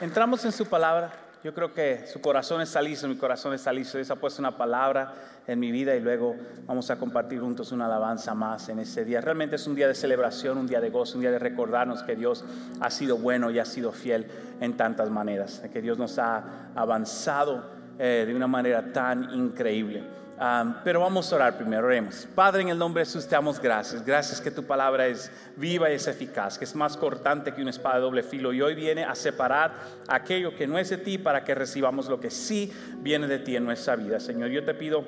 entramos en su palabra. Yo creo que su corazón está listo, mi corazón está listo. Dios ha puesto una palabra en mi vida y luego vamos a compartir juntos una alabanza más en ese día. Realmente es un día de celebración, un día de gozo, un día de recordarnos que Dios ha sido bueno y ha sido fiel en tantas maneras, que Dios nos ha avanzado eh, de una manera tan increíble pero vamos a orar primero, oremos. Padre, en el nombre de Jesús te damos gracias. Gracias que tu palabra es viva y es eficaz, que es más cortante que una espada de doble filo. Y hoy viene a separar aquello que no es de ti para que recibamos lo que sí viene de ti en nuestra vida. Señor, yo te pido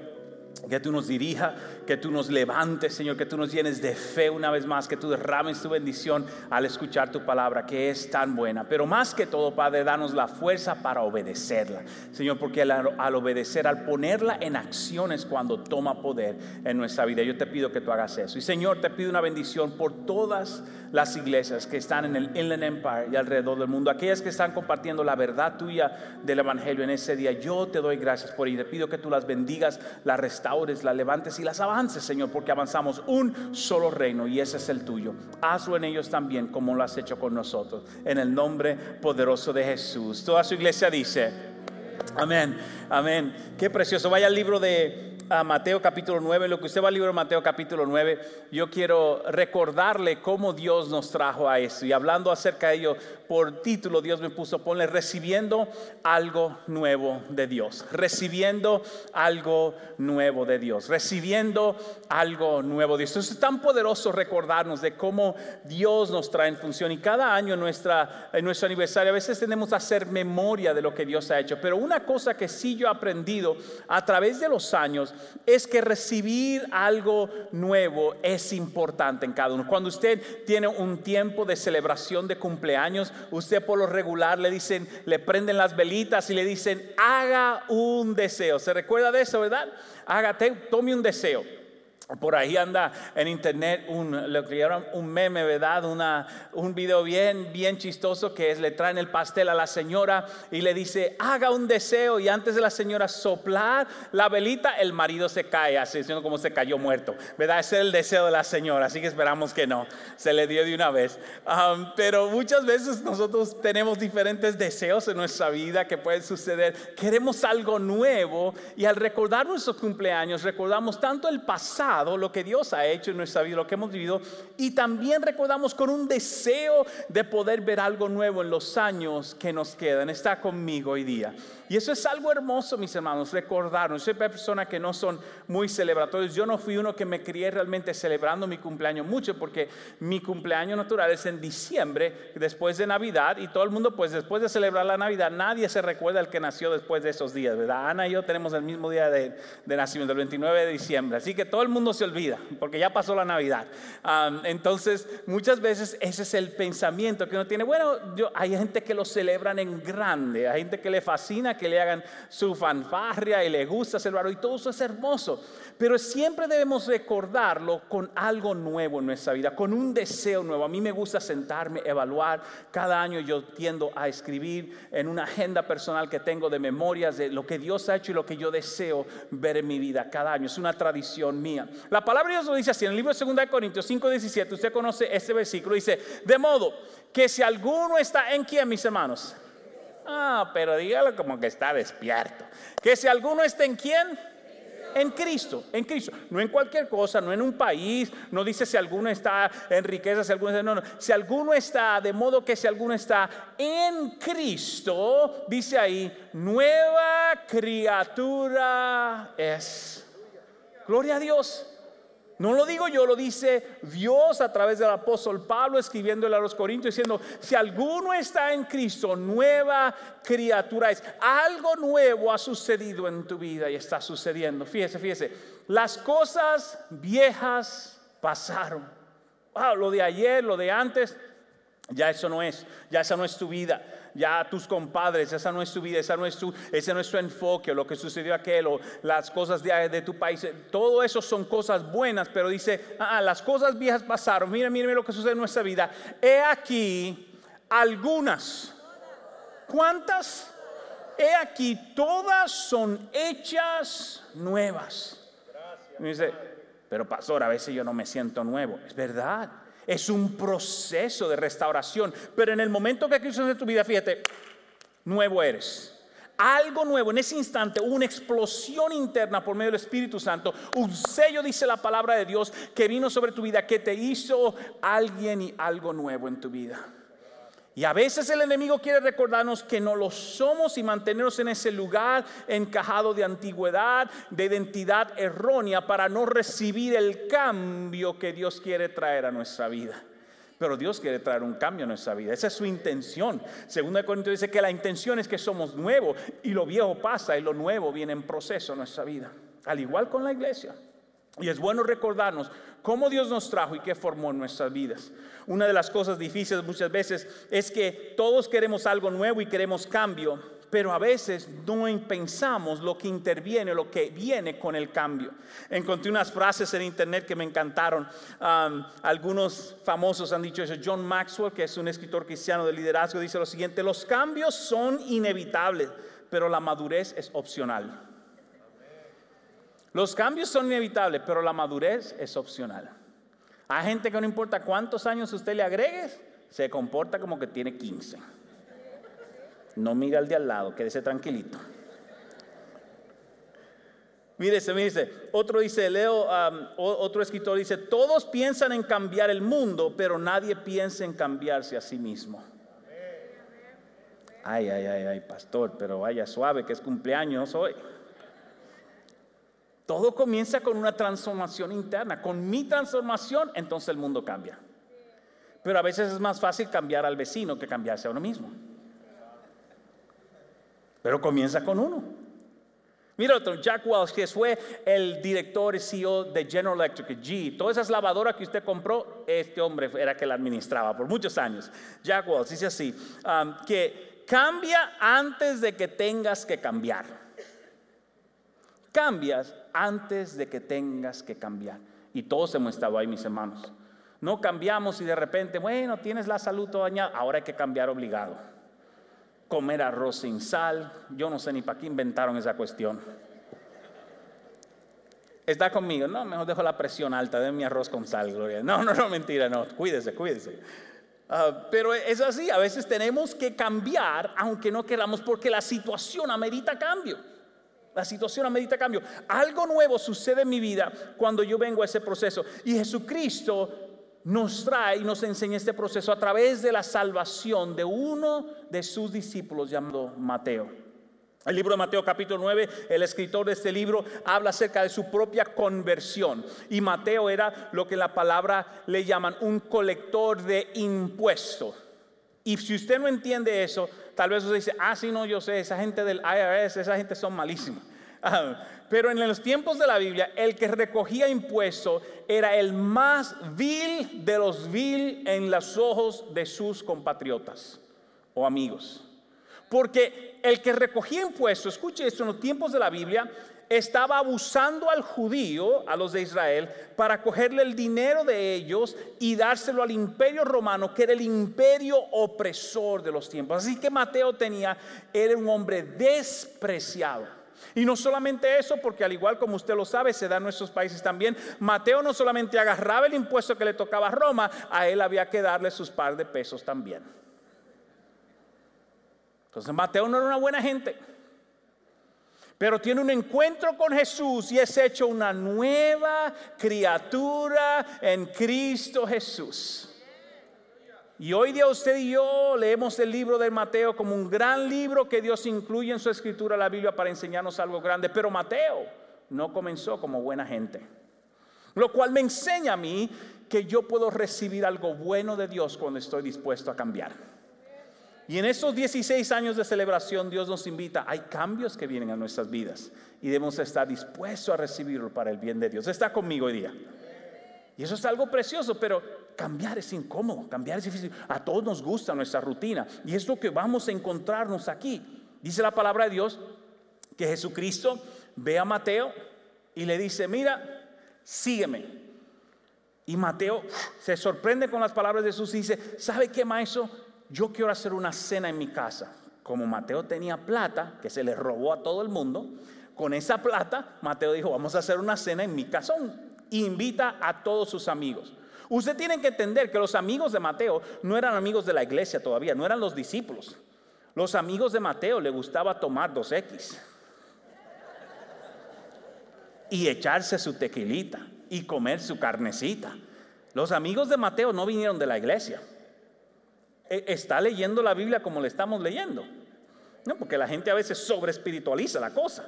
que tú nos dirija, que tú nos levantes, Señor, que tú nos llenes de fe una vez más, que tú derrames tu bendición al escuchar tu palabra, que es tan buena. Pero más que todo, Padre, danos la fuerza para obedecerla, Señor, porque al, obedecer, al ponerla en acción es cuando toma poder en nuestra vida. Yo te pido que tú hagas eso. Y Señor, te pido una bendición por todas las iglesias que están en el Inland Empire y alrededor del mundo, aquellas que están compartiendo la verdad tuya del Evangelio en ese día. Yo te doy gracias por ello. Te pido que tú las bendigas, las restaures, las levantes y las avances, Señor, porque avanzamos un solo reino y ese es el tuyo. Hazlo en ellos también como lo has hecho con nosotros. En el nombre poderoso de Jesús. Toda su iglesia dice, amén, amén. Qué precioso. Vaya al libro de a Mateo capítulo 9, lo que usted va al libro de Mateo capítulo 9, yo quiero recordarle cómo Dios nos trajo a eso. Y hablando acerca de ello, por título Dios me puso, ponle recibiendo algo nuevo de Dios, recibiendo algo nuevo de Dios, recibiendo algo nuevo de Dios. es tan poderoso recordarnos de cómo Dios nos trae en función. Y cada año nuestra, en nuestro aniversario a veces tenemos que hacer memoria de lo que Dios ha hecho. Pero una cosa que sí yo he aprendido a través de los años, es que recibir algo nuevo es importante en cada uno. Cuando usted tiene un tiempo de celebración de cumpleaños, usted por lo regular le dicen, le prenden las velitas y le dicen, haga un deseo. ¿Se recuerda de eso, verdad? Hágate, tome un deseo. Por ahí anda en internet un, lo que llaman un meme, ¿verdad? Una, un video bien, bien chistoso que es, le traen el pastel a la señora y le dice, haga un deseo y antes de la señora soplar la velita, el marido se cae, así como se cayó muerto, ¿verdad? Ese es el deseo de la señora, así que esperamos que no, se le dio de una vez. pero muchas veces nosotros tenemos diferentes deseos en nuestra vida que pueden suceder. Queremos algo nuevo y al recordar nuestros cumpleaños, recordamos tanto el pasado, lo que Dios ha hecho en nuestra vida, lo que hemos vivido, y también recordamos con un deseo de poder ver algo nuevo en los años que nos quedan. Está conmigo hoy día. Y eso es algo hermoso, mis hermanos, recordarnos. Soy personas que no son muy celebratorios. Yo no fui uno que me crié realmente celebrando mi cumpleaños mucho, porque mi cumpleaños natural es en diciembre, después de Navidad, y todo el mundo, pues después de celebrar la Navidad, nadie se recuerda el que nació después de esos días, ¿verdad? Ana y yo tenemos el mismo día de, de nacimiento, el 29 de diciembre. Así que todo el mundo se olvida, porque ya pasó la Navidad. entonces, muchas veces ese es el pensamiento que uno tiene. Bueno, yo, hay gente que lo celebran en grande, hay gente que le fascina que le hagan su fanfarria y le gusta celebrar y todo eso es hermoso. Pero siempre debemos recordarlo con algo nuevo en nuestra vida, con un deseo nuevo. A mí me gusta sentarme, evaluar. Cada año yo tiendo a escribir en una agenda personal que tengo de memorias de lo que Dios ha hecho y lo que yo deseo ver en mi vida cada año. Es una tradición mía. La palabra de Dios lo dice así en el libro de 2 Corintios 5, 17. Usted conoce este versículo. Dice, de modo que si alguno está en quién, mis hermanos Ah, pero dígalo como que está despierto. Que si alguno está en quién, en Cristo, en Cristo, no en cualquier cosa, no en un país, no dice si alguno está en riqueza, si alguno está, no, no, si alguno está, de modo que si alguno está en Cristo, dice ahí, nueva criatura es. Gloria a Dios. No lo digo yo, lo dice Dios a través del apóstol Pablo escribiéndole a los Corintios diciendo, si alguno está en Cristo, nueva criatura es. Algo nuevo ha sucedido en tu vida y está sucediendo. Fíjese, fíjese, las cosas viejas pasaron. lo de ayer, lo de antes, ya eso no es, ya esa no es tu vida ya tus compadres, esa no es tu vida, esa no es tu, ese no es tu enfoque, lo que sucedió aquel, las cosas de, de tu país, todo eso son cosas buenas, pero dice, ah, ah, las cosas viejas pasaron, mira, mira, mira lo que sucede en nuestra vida. He aquí algunas. ¿Cuántas? He aquí, todas son hechas nuevas. Dice, pero pastor, a veces yo no me siento nuevo. Es verdad. Es un proceso de restauración. Pero en el momento que Cristo en tu vida, fíjate, nuevo eres. Algo nuevo, en ese instante, una explosión interna por medio del Espíritu Santo, un sello, dice la palabra de Dios, que vino sobre tu vida, que te hizo alguien y algo nuevo en tu vida. Y a veces el enemigo quiere recordarnos que no lo somos y mantenernos en ese lugar encajado de antigüedad, de identidad errónea, para no recibir el cambio que Dios quiere traer a nuestra vida. Pero Dios quiere traer un cambio a nuestra vida. Esa es su intención. Segunda Corintios dice que la intención es que somos nuevos y lo viejo pasa y lo nuevo viene en proceso en nuestra vida. Al igual con la iglesia. Y es bueno recordarnos cómo Dios nos trajo y qué formó en nuestras vidas. Una de las cosas difíciles muchas veces es que todos queremos algo nuevo y queremos cambio, pero a veces no pensamos lo que interviene, lo que viene con el cambio. Encontré unas frases en internet que me encantaron. algunos famosos han dicho eso. John Maxwell, que es un escritor cristiano de liderazgo, dice lo siguiente, los cambios son inevitables, pero la madurez es opcional. Los cambios son inevitables, pero la madurez es opcional. Hay gente que no importa cuántos años usted le agregue, se comporta como que tiene 15. No mira al de al lado, quédese tranquilito. Mírese, mírese. Otro dice, Leo, otro escritor dice, todos piensan en cambiar el mundo, pero nadie piensa en cambiarse a sí mismo. Ay, ay, ay, ay, pastor, pero vaya suave que es cumpleaños hoy. Todo comienza con una transformación interna. Con mi transformación, entonces el mundo cambia. Pero a veces es más fácil cambiar al vecino que cambiarse a uno mismo. Pero comienza con uno. Mira otro, Jack Welch, que fue el director y CEO de General Electric, G. Todas esas lavadoras que usted compró, este hombre era que la administraba por muchos años. Jack Welch dice así, um, que cambia antes de que tengas que cambiar. Cambias antes de que tengas que cambiar. Y todos hemos estado ahí, mis hermanos. No cambiamos y de repente, bueno, tienes la salud toda dañada, ahora hay que cambiar obligado. Comer arroz sin sal, yo no sé ni para qué inventaron esa cuestión. Está conmigo, no, mejor dejo la presión alta, de mi arroz con sal, Gloria. No, no, no, mentira, no, cuídese, cuídese. Ah, pero es así, a veces tenemos que cambiar, aunque no queramos, porque la situación amerita cambio. La situación amerita cambio. Algo nuevo sucede en mi vida cuando yo vengo a ese proceso. Y Jesucristo nos trae y nos enseña este proceso a través de la salvación de uno de sus discípulos llamado Mateo. El libro de Mateo capítulo 9, el escritor de este libro habla acerca de su propia conversión. Y Mateo era lo que la palabra le llaman un colector de impuestos. Y si usted no entiende eso, tal vez usted dice, ah, sí, no, yo sé, esa gente del IRS, esa gente son malísimos. Ah, pero en los tiempos de la Biblia, el que recogía impuestos era el más vil de los vil en los ojos de sus compatriotas o amigos. Porque el que recogía impuestos, escuche esto, en los tiempos de la Biblia, estaba abusando al judío, a los de Israel, para cogerle el dinero de ellos y dárselo al imperio romano, que era el imperio opresor de los tiempos. Así que Mateo tenía, era un hombre despreciado. Y no solamente eso, porque al igual como usted lo sabe, se da en nuestros países también, Mateo no solamente agarraba el impuesto que le tocaba a Roma, a él había que darle sus par de pesos también. Entonces Mateo no era una buena gente pero tiene un encuentro con Jesús y es hecho una nueva criatura en Cristo Jesús. Y hoy día usted y yo leemos el libro de Mateo como un gran libro que Dios incluye en su escritura, la Biblia, para enseñarnos algo grande. Pero Mateo no comenzó como buena gente. Lo cual me enseña a mí que yo puedo recibir algo bueno de Dios cuando estoy dispuesto a cambiar. Y en esos 16 años de celebración Dios nos invita, hay cambios que vienen a nuestras vidas y debemos estar dispuestos a recibirlo para el bien de Dios. Está conmigo hoy día. Y eso es algo precioso, pero cambiar es incómodo, cambiar es difícil. A todos nos gusta nuestra rutina y es lo que vamos a encontrarnos aquí. Dice la palabra de Dios que Jesucristo ve a Mateo y le dice, mira, sígueme. Y Mateo se sorprende con las palabras de Jesús y dice, ¿sabe qué, maestro? Yo quiero hacer una cena en mi casa. Como Mateo tenía plata, que se le robó a todo el mundo, con esa plata, Mateo dijo, vamos a hacer una cena en mi casón. Invita a todos sus amigos. Usted tiene que entender que los amigos de Mateo no eran amigos de la iglesia todavía, no eran los discípulos. Los amigos de Mateo le gustaba tomar 2X y echarse su tequilita y comer su carnecita. Los amigos de Mateo no vinieron de la iglesia. E, está leyendo la Biblia como le estamos leyendo. No, porque la gente a veces sobre espiritualiza la cosa.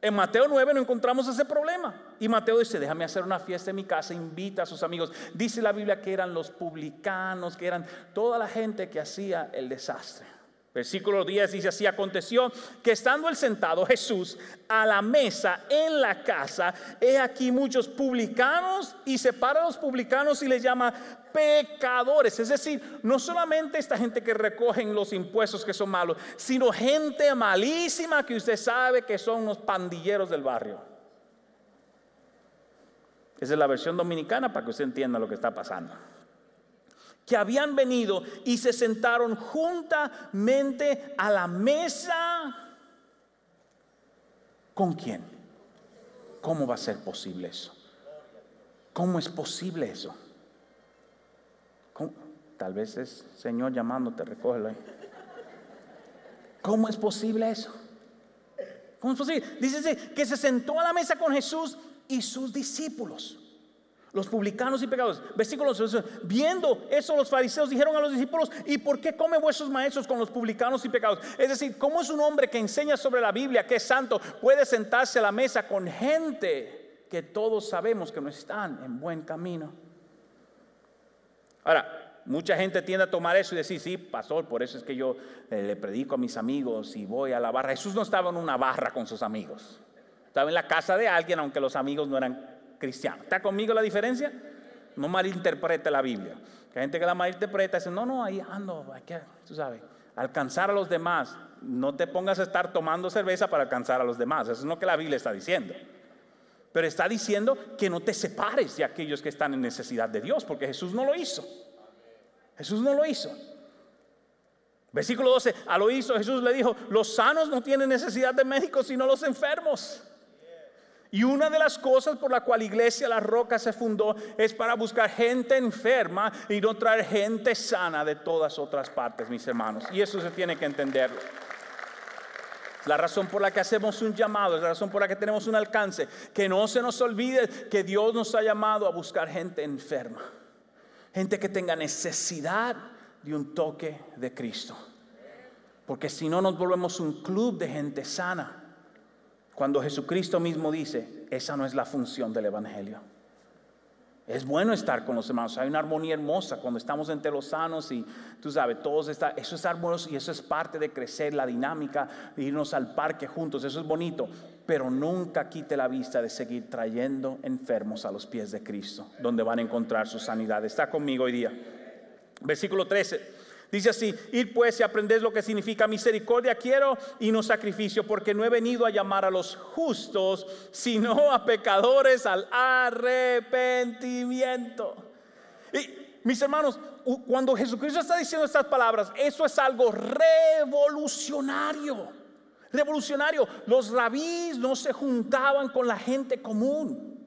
En Mateo 9 no encontramos ese problema. Y Mateo dice, déjame hacer una fiesta en mi casa, invita a sus amigos. Dice la Biblia que eran los publicanos, que eran toda la gente que hacía el desastre. Versículo 10 dice así, aconteció que estando el sentado Jesús a la mesa en la casa, he aquí muchos publicanos y separa a los publicanos y les llama pecadores. Es decir, no solamente esta gente que recogen los impuestos que son malos, sino gente malísima que usted sabe que son los pandilleros del barrio. Esa es la versión dominicana para que usted entienda lo que está pasando habían venido y se sentaron juntamente a la mesa. ¿Con quién? ¿Cómo va a ser posible eso? ¿Cómo es posible eso? Tal vez es Señor llamándote, recógelo ahí. ¿Cómo es posible eso? ¿Cómo es posible? Dice que se sentó a la mesa con Jesús y sus discípulos. Los publicanos y pecadores. Versículo Viendo eso, los fariseos dijeron a los discípulos: ¿Y por qué come vuestros maestros con los publicanos y pecadores? Es decir, ¿cómo es un hombre que enseña sobre la Biblia, que es santo, puede sentarse a la mesa con gente que todos sabemos que no están en buen camino? Ahora, mucha gente tiende a tomar eso y decir: Sí, pastor, por eso es que yo eh, le predico a mis amigos y voy a la barra. Jesús no estaba en una barra con sus amigos, estaba en la casa de alguien, aunque los amigos no eran cristiano. ¿Está conmigo la diferencia? No malinterprete la Biblia. Que hay gente que la malinterpreta dice, no, no, ahí ando, hay que, tú sabes, alcanzar a los demás. No te pongas a estar tomando cerveza para alcanzar a los demás. Eso es lo que la Biblia está diciendo. Pero está diciendo que no te separes de aquellos que están en necesidad de Dios, porque Jesús no lo hizo. Jesús no lo hizo. Versículo 12, a lo hizo Jesús le dijo, los sanos no tienen necesidad de médicos, sino los enfermos. Y una de las cosas por la cual Iglesia La Roca se fundó es para buscar gente enferma y no traer gente sana de todas otras partes, mis hermanos. Y eso se tiene que entender. La razón por la que hacemos un llamado, es la razón por la que tenemos un alcance. Que no se nos olvide que Dios nos ha llamado a buscar gente enferma. Gente que tenga necesidad de un toque de Cristo. Porque si no nos volvemos un club de gente sana cuando Jesucristo mismo dice, esa no es la función del Evangelio. Es bueno estar con los hermanos, hay una armonía hermosa cuando estamos entre los sanos y tú sabes, todos está, eso es armonioso y eso es parte de crecer la dinámica, de irnos al parque juntos, eso es bonito, pero nunca quite la vista de seguir trayendo enfermos a los pies de Cristo, donde van a encontrar su sanidad. Está conmigo hoy día. Versículo 13. Dice así, ir pues y aprended lo que significa misericordia quiero y no sacrificio, porque no he venido a llamar a los justos, sino a pecadores al arrepentimiento. Y mis hermanos, cuando Jesucristo está diciendo estas palabras, eso es algo revolucionario. Revolucionario. Los rabís no se juntaban con la gente común.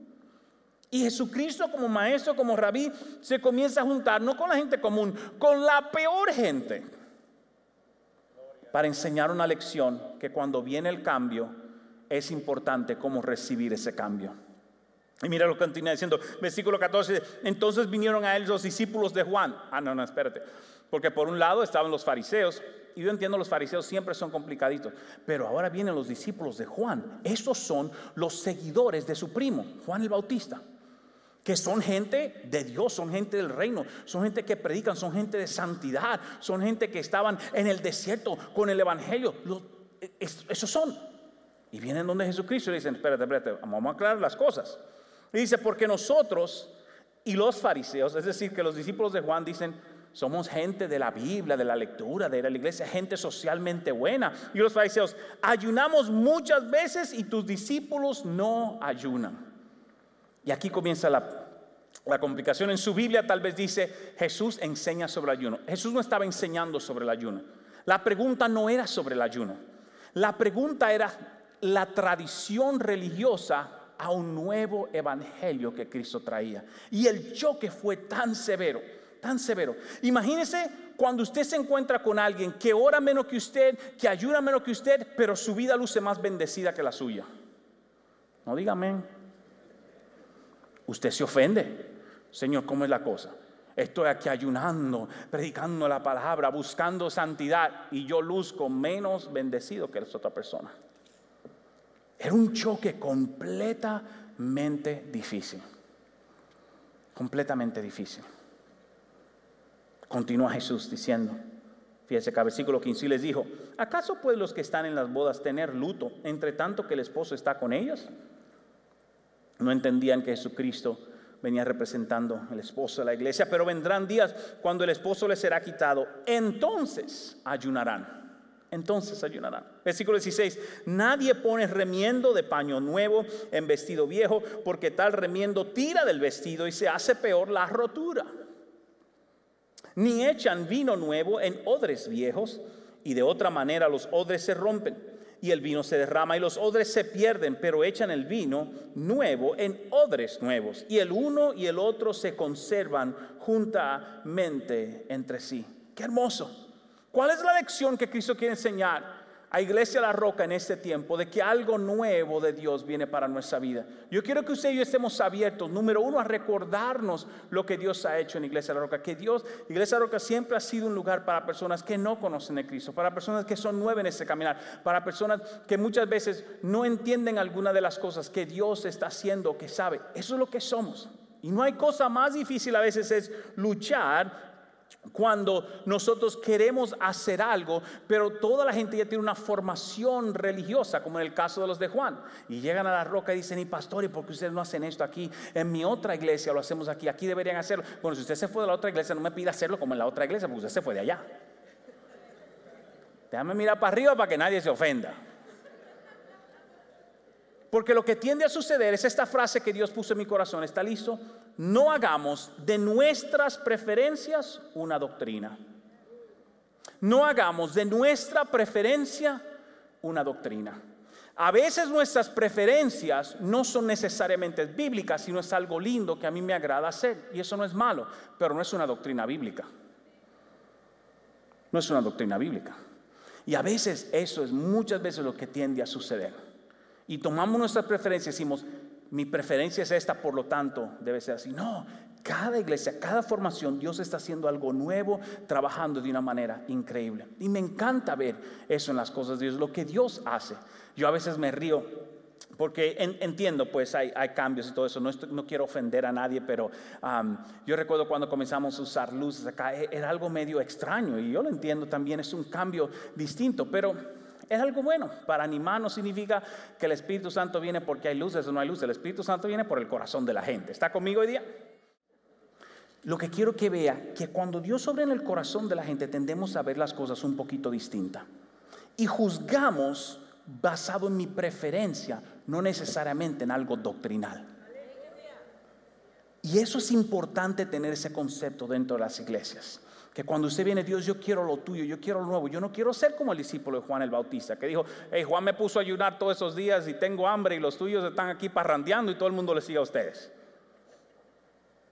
Y Jesucristo como maestro, como rabí, se comienza a juntar no con la gente común, con la peor gente, para enseñar una lección que cuando viene el cambio es importante cómo recibir ese cambio. Y mira lo que continúa diciendo, versículo 14, entonces vinieron a él los discípulos de Juan. Ah, no, no, espérate. Porque por un lado estaban los fariseos, y yo entiendo los fariseos siempre son complicaditos, pero ahora vienen los discípulos de Juan. Esos son los seguidores de su primo, Juan el Bautista que son gente de Dios, son gente del reino, son gente que predican, son gente de santidad, son gente que estaban en el desierto con el Evangelio. esos son. Y vienen donde Jesucristo y dicen, espérate, espérate, vamos a aclarar las cosas. Y dice, porque nosotros y los fariseos, es decir, que los discípulos de Juan dicen, somos gente de la Biblia, de la lectura, de la iglesia, gente socialmente buena. Y los fariseos, ayunamos muchas veces y tus discípulos no ayunan. Y aquí comienza la, complicación. En su Biblia tal vez dice, Jesús enseña sobre el ayuno. Jesús no estaba enseñando sobre el ayuno. La pregunta no era sobre el ayuno. La pregunta era la tradición religiosa a un nuevo evangelio que Cristo traía. Y el choque fue tan severo tan severo. Imagínese cuando usted se encuentra con alguien que ora menos que usted, que ayuda menos que usted, pero su vida luce más bendecida que la suya. No dígame. Usted se ofende. Señor, ¿cómo es la cosa? Estoy aquí ayunando, predicando la palabra, buscando santidad y yo luzco menos bendecido que esa otra persona. Era un choque completamente difícil. Completamente difícil. Continúa Jesús diciendo, fíjese que versículo 15 les dijo, ¿acaso pues los que están en las bodas tener luto entre tanto que el esposo está con ellos? No entendían que Jesucristo venía representando el esposo de la iglesia, pero vendrán días cuando el esposo les será quitado, entonces ayunarán. Entonces ayunarán. Versículo 16, nadie pone remiendo de paño nuevo en vestido viejo, porque tal remiendo tira del vestido y se hace peor la rotura. Ni echan vino nuevo en odres viejos, y de otra manera los odres se rompen y el vino se derrama y los odres se pierden, pero echan el vino nuevo en odres nuevos y el uno y el otro se conservan juntamente entre sí. Qué hermoso. ¿Cuál es la lección que Cristo quiere enseñar? A Iglesia La Roca en este tiempo de que algo nuevo de Dios viene para nuestra vida. Yo quiero que usted y yo estemos abiertos, número uno, a recordarnos lo que Dios ha hecho en Iglesia La Roca. Que Dios, Iglesia La Roca siempre ha sido un lugar para personas que no conocen a Cristo, para personas que son nuevas en ese caminar, para personas que muchas veces no entienden alguna de las cosas que Dios está haciendo, que sabe. Eso es lo que somos. Y no hay cosa más difícil a veces es luchar cuando nosotros queremos hacer algo, pero toda la gente ya tiene una formación religiosa, como en el caso de los de Juan, y llegan a la roca y dicen, y pastor, ¿y por qué ustedes no hacen esto aquí? En mi otra iglesia lo hacemos aquí, aquí deberían hacerlo. Bueno, si usted se fue de la otra iglesia, no me pida hacerlo como en la otra iglesia, porque usted se fue de allá. Déjame mirar para arriba para que nadie se ofenda. Porque lo que tiende a suceder es esta frase que Dios puso en mi corazón, ¿está listo? No hagamos de nuestras preferencias una doctrina. No hagamos de nuestra preferencia una doctrina. A veces nuestras preferencias no son necesariamente bíblicas, sino es algo lindo que a mí me agrada hacer. Y eso no es malo, pero no es una doctrina bíblica. No es una doctrina bíblica. Y a veces eso es muchas veces lo que tiende a suceder y tomamos nuestras preferencias y decimos, mi preferencia es esta, por lo tanto debe ser así. No, cada iglesia, cada formación, Dios está haciendo algo nuevo, trabajando de una manera increíble. Y me encanta ver eso en las cosas de Dios, lo que Dios hace. Yo a veces me río porque entiendo, pues hay, cambios y todo eso, no, quiero ofender a nadie, pero yo recuerdo cuando comenzamos a usar luces acá, e, era algo medio extraño y yo lo entiendo también, es un cambio distinto, pero es algo bueno. Para animar no significa que el Espíritu Santo viene porque hay luces o no hay luces. El Espíritu Santo viene por el corazón de la gente. ¿Está conmigo hoy día? Lo que quiero que vea, que cuando Dios obra en el corazón de la gente tendemos a ver las cosas un poquito distintas. Y juzgamos basado en mi preferencia, no necesariamente en algo doctrinal. Y eso es importante tener ese concepto dentro de las iglesias. Que cuando usted viene, Dios, yo quiero lo tuyo, yo quiero lo nuevo. Yo no quiero ser como el discípulo de Juan el Bautista, que dijo, hey, Juan me puso a ayunar todos esos días y tengo hambre y los tuyos están aquí parrandeando y todo el mundo le sigue a ustedes.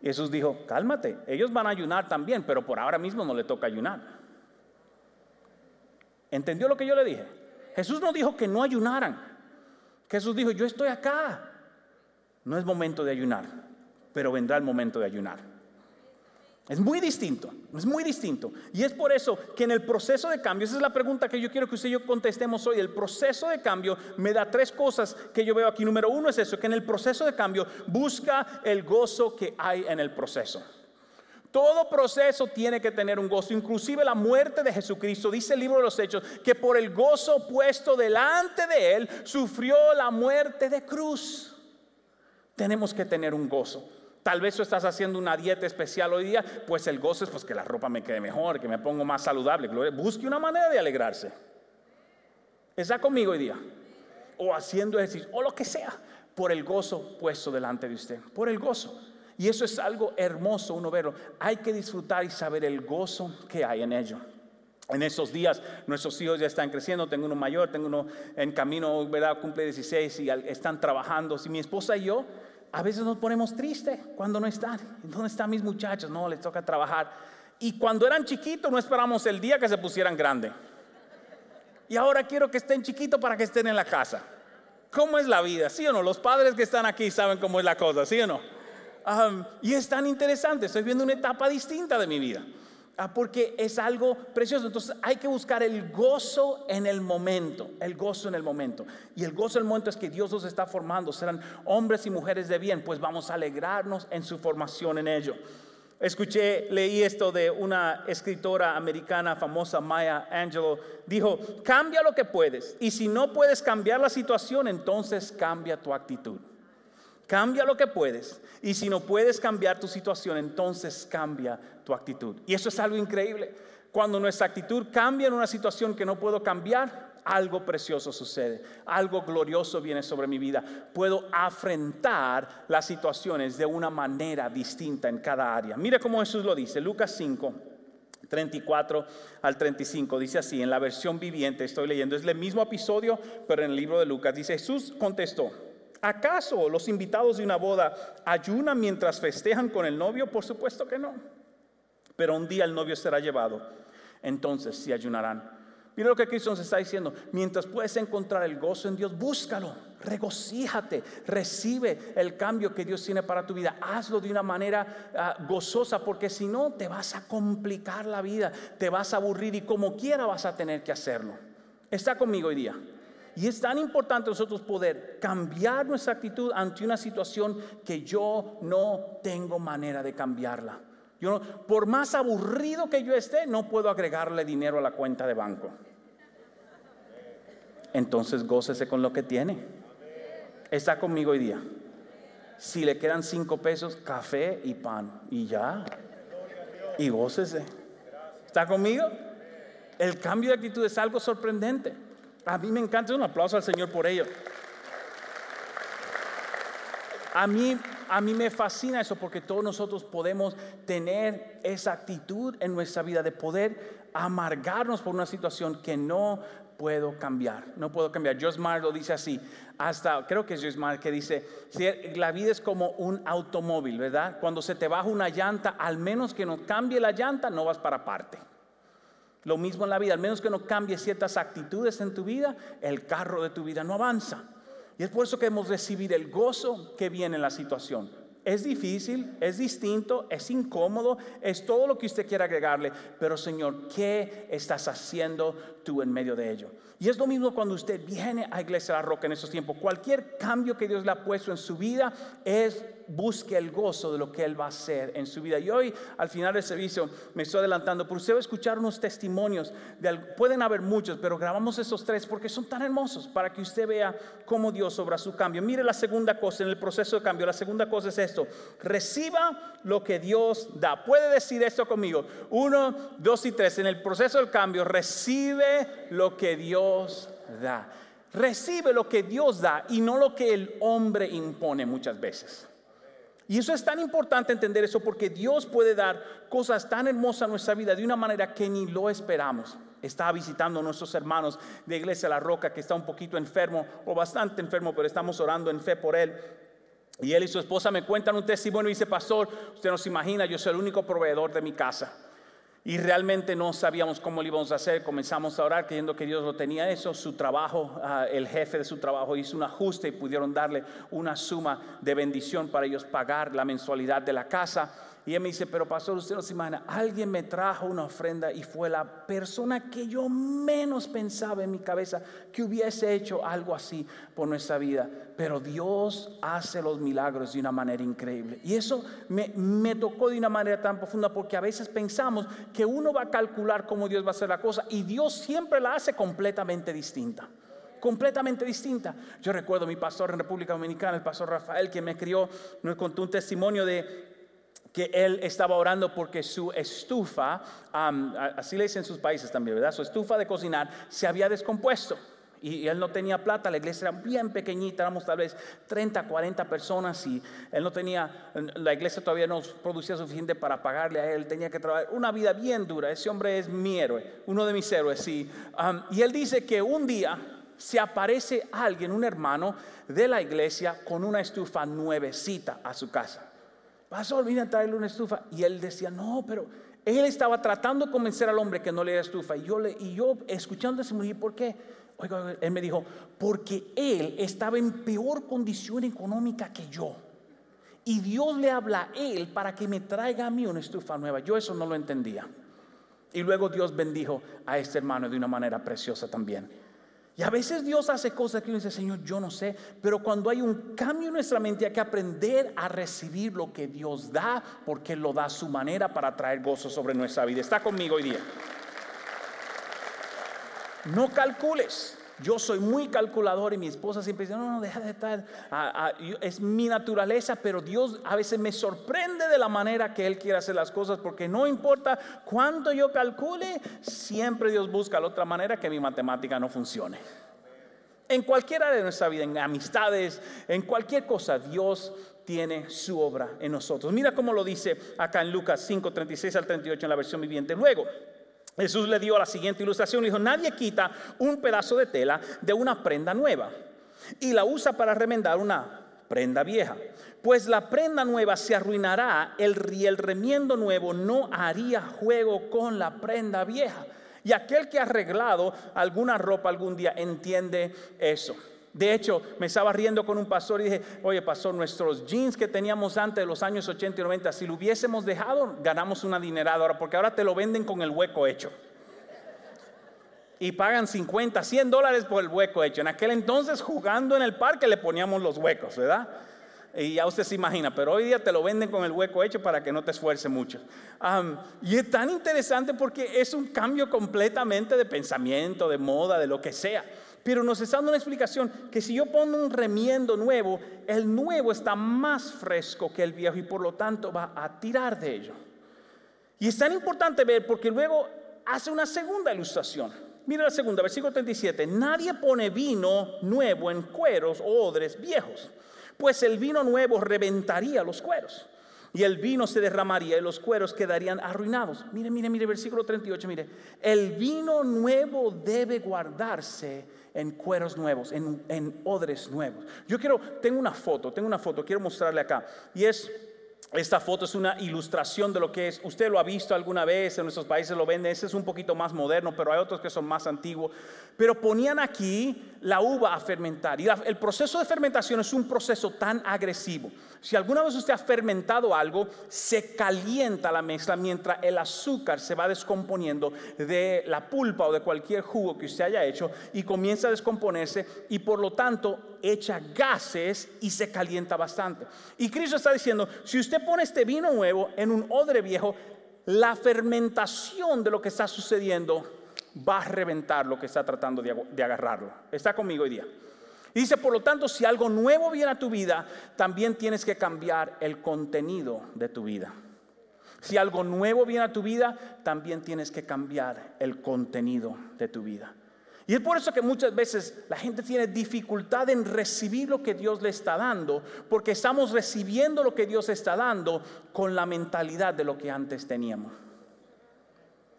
Jesús dijo, cálmate, ellos van a ayunar también, pero por ahora mismo no le toca ayunar. ¿Entendió lo que yo le dije? Jesús no dijo que no ayunaran. Jesús dijo, yo estoy acá. No es momento de ayunar, pero vendrá el momento de ayunar. Es muy distinto, es muy distinto. Y es por eso que en el proceso de cambio, esa es la pregunta que yo quiero que usted y yo contestemos hoy, el proceso de cambio me da tres cosas que yo veo aquí. Número uno es eso, que en el proceso de cambio busca el gozo que hay en el proceso. Todo proceso tiene que tener un gozo, inclusive la muerte de Jesucristo, dice el libro de los Hechos, que por el gozo puesto delante de él sufrió la muerte de cruz. Tenemos que tener un gozo. Tal vez tú estás haciendo una dieta especial hoy día, pues el gozo es pues que la ropa me quede mejor, que me pongo más saludable. Busque una manera de alegrarse. Está conmigo hoy día. O haciendo ejercicio, o lo que sea, por el gozo puesto delante de usted. Por el gozo. Y eso es algo hermoso uno verlo. Hay que disfrutar y saber el gozo que hay en ello. En esos días nuestros hijos ya están creciendo, tengo uno mayor, tengo uno en camino, ¿verdad? Cumple 16 y están trabajando. Si mi esposa y yo a veces nos ponemos tristes cuando no están. ¿Dónde están mis muchachos? No, les toca trabajar. Y cuando eran chiquitos no esperamos el día que se pusieran grandes. Y ahora quiero que estén chiquitos para que estén en la casa. ¿Cómo es la vida? ¿Sí o no? Los padres que están aquí saben cómo es la cosa, ¿sí o no? y es tan interesante, estoy viendo una etapa distinta de mi vida. Ah, porque es algo precioso. Entonces hay que buscar el gozo en el momento, el gozo en el momento. Y el gozo en el momento es que Dios los está formando, serán hombres y mujeres de bien, pues vamos a alegrarnos en su formación en ello. Escuché, leí esto de una escritora americana famosa, Maya Angelou. Dijo, cambia lo que puedes. Y si no puedes cambiar la situación, entonces cambia tu actitud. Cambia lo que puedes. Y si no puedes cambiar tu situación, entonces cambia tu actitud. Y eso es algo increíble. Cuando nuestra actitud cambia en una situación que no puedo cambiar, algo precioso sucede, algo glorioso viene sobre mi vida. Puedo afrontar las situaciones de una manera distinta en cada área. Mira cómo Jesús lo dice, Lucas 5. 34 al 35 dice así, en la versión viviente estoy leyendo, es el mismo episodio, pero en el libro de Lucas dice, Jesús contestó, ¿acaso los invitados de una boda ayunan mientras festejan con el novio? Por supuesto que no, pero un día el novio será llevado, entonces sí ayunarán. Mira lo que Cristo nos está diciendo. Mientras puedes encontrar el gozo en Dios, búscalo, regocíjate, recibe el cambio que Dios tiene para tu vida. Hazlo de una manera ah, gozosa, porque si no, te vas a complicar la vida, te vas a aburrir y como quiera vas a tener que hacerlo. Está conmigo hoy día. Y es tan importante nosotros poder cambiar nuestra actitud ante una situación que yo no tengo manera de cambiarla. Yo por más aburrido que yo esté, no puedo agregarle dinero a la cuenta de banco. Entonces gócese con lo que tiene. Está conmigo hoy día. Si le quedan cinco pesos, café y pan. Y ya. Y gócese. ¿Está conmigo? El cambio de actitud es algo sorprendente. A mí me encanta. Un aplauso al Señor por ello. A mí a mí me fascina eso porque todos nosotros podemos tener esa actitud en nuestra vida de poder amargarnos por una situación que no puedo cambiar, no puedo cambiar. Josh Mark lo dice así, hasta creo que es Josh Mark que dice, la vida es como un automóvil, ¿verdad? Cuando se te baja una llanta, al menos que no cambie la llanta, no vas para parte. Lo mismo en la vida, al menos que no cambie ciertas actitudes en tu vida, el carro de tu vida no avanza. Y es por eso que hemos recibido el gozo que viene en la situación. Es difícil, es distinto, es incómodo, es todo lo que usted quiera agregarle, pero Señor, ¿qué estás haciendo tú en medio de ello? Y es lo mismo cuando usted viene a Iglesia La Roca en estos tiempos. Cualquier cambio que Dios le ha puesto en su vida es busque el gozo de lo que Él va a hacer en su vida. Y hoy, al final del servicio, me estoy adelantando, pero usted va a escuchar unos testimonios, de, pueden haber muchos, pero grabamos esos tres porque son tan hermosos para que usted vea cómo Dios obra su cambio. Mire la segunda cosa en el proceso de cambio, la segunda cosa es esto, reciba lo que Dios da. Puede decir esto conmigo, uno, dos y tres, en el proceso del cambio, recibe lo que Dios da. Recibe lo que Dios da y no lo que el hombre impone muchas veces. Y eso es tan importante entender eso porque Dios puede dar cosas tan hermosas a nuestra vida de una manera que ni lo esperamos. Estaba visitando a nuestros hermanos de Iglesia La Roca que está un poquito enfermo o bastante enfermo, pero estamos orando en fe por él. Y él y su esposa me cuentan un testimonio y dice, pastor, usted no se imagina, yo soy el único proveedor de mi casa. Y realmente no sabíamos cómo lo íbamos a hacer. Comenzamos a orar creyendo que Dios lo tenía eso. Su trabajo, ah, el jefe de su trabajo hizo un ajuste y pudieron darle una suma de bendición para ellos pagar la mensualidad de la casa. Y él me dice, pero pastor, usted no se imagina, alguien me trajo una ofrenda y fue la persona que yo menos pensaba en mi cabeza que hubiese hecho algo así por nuestra vida. Pero Dios hace los milagros de una manera increíble. Y eso me, tocó de una manera tan profunda porque a veces pensamos que uno va a calcular cómo Dios va a hacer la cosa y Dios siempre la hace completamente distinta completamente distinta. Yo recuerdo a mi pastor en República Dominicana, el pastor Rafael, que me crió, nos contó un testimonio de que él estaba orando porque su estufa, así le dicen en sus países también, ¿verdad? Su estufa de cocinar se había descompuesto y, él no tenía plata, la iglesia era bien pequeñita, éramos tal vez 30, 40 personas y él no tenía, la iglesia todavía no producía suficiente para pagarle a él, tenía que trabajar una vida bien dura, ese hombre es mi héroe, uno de mis héroes, sí. y él dice que un día se aparece alguien, un hermano de la iglesia, con una estufa nuevecita a su casa. Pastor, vine a traerle una estufa. Y él decía, no, pero él estaba tratando de convencer al hombre que no le diera estufa. Y yo, le, y yo escuchando ese mujer, ¿por qué? Oiga, él me dijo, porque él estaba en peor condición económica que yo. Y Dios le habla a él para que me traiga a mí una estufa nueva. Yo eso no lo entendía. Y luego Dios bendijo a este hermano de una manera preciosa también. Y a veces Dios hace cosas que uno dice, Señor, yo no sé, pero cuando hay un cambio en nuestra mente hay que aprender a recibir lo que Dios da, porque lo da a su manera para traer gozo sobre nuestra vida. Está conmigo hoy día. No calcules. Yo soy muy calculador y mi esposa siempre dice, no, no, deja de estar. Ah, ah, es mi naturaleza, pero Dios a veces me sorprende de la manera que Él quiere hacer las cosas, porque no importa cuánto yo calcule, siempre Dios busca la otra manera que mi matemática no funcione. En cualquiera de nuestra vida, en amistades, en cualquier cosa, Dios tiene su obra en nosotros. Mira cómo lo dice acá en Lucas 5, 36 al 38 en la versión viviente. Luego, Jesús le dio la siguiente ilustración, dijo, nadie quita un pedazo de tela de una prenda nueva y la usa para remendar una prenda vieja, pues la prenda nueva se arruinará el, el remiendo nuevo no haría juego con la prenda vieja. Y aquel que ha arreglado alguna ropa algún día entiende eso. De hecho, me estaba riendo con un pastor y dije, oye pastor, nuestros jeans que teníamos antes de los años 80 y 90, si lo hubiésemos dejado, ganamos una dinerada ahora, porque ahora te lo venden con el hueco hecho. Y pagan 50, 100 dólares por el hueco hecho. En aquel entonces, jugando en el parque, le poníamos los huecos, ¿verdad? Y ya usted se imagina, pero hoy día te lo venden con el hueco hecho para que no te esfuerce mucho. y es tan interesante porque es un cambio completamente de pensamiento, de moda, de lo que sea. Pero nos está dando una explicación que si yo pongo un remiendo nuevo, el nuevo está más fresco que el viejo y por lo tanto va a tirar de ello. Y es tan importante ver porque luego hace una segunda ilustración. Mira la segunda, versículo 37. Nadie pone vino nuevo en cueros o odres viejos, pues el vino nuevo reventaría los cueros y el vino se derramaría y los cueros quedarían arruinados. Mire, mire, mire, versículo 38, mire. El vino nuevo debe guardarse en cueros nuevos, en, en odres nuevos. Yo quiero, tengo una foto, tengo una foto, quiero mostrarle acá. Y es esta foto es una ilustración de lo que es. Usted lo ha visto alguna vez, en nuestros países lo venden. Ese es un poquito más moderno, pero hay otros que son más antiguos. Pero ponían aquí la uva a fermentar. Y el proceso de fermentación es un proceso tan agresivo. Si alguna vez usted ha fermentado algo, se calienta la mezcla mientras el azúcar se va descomponiendo de la pulpa o de cualquier jugo que usted haya hecho y comienza a descomponerse y por lo tanto echa gases y se calienta bastante. Y Cristo está diciendo, si usted pone este vino nuevo en un odre viejo, la fermentación de lo que está sucediendo va a reventar lo que está tratando de, agarrarlo. Está conmigo hoy día. Dice, por lo tanto, si algo nuevo viene a tu vida, también tienes que cambiar el contenido de tu vida. Si algo nuevo viene a tu vida, también tienes que cambiar el contenido de tu vida. Y es por eso que muchas veces la gente tiene dificultad en recibir lo que Dios le está dando, porque estamos recibiendo lo que Dios está dando con la mentalidad de lo que antes teníamos.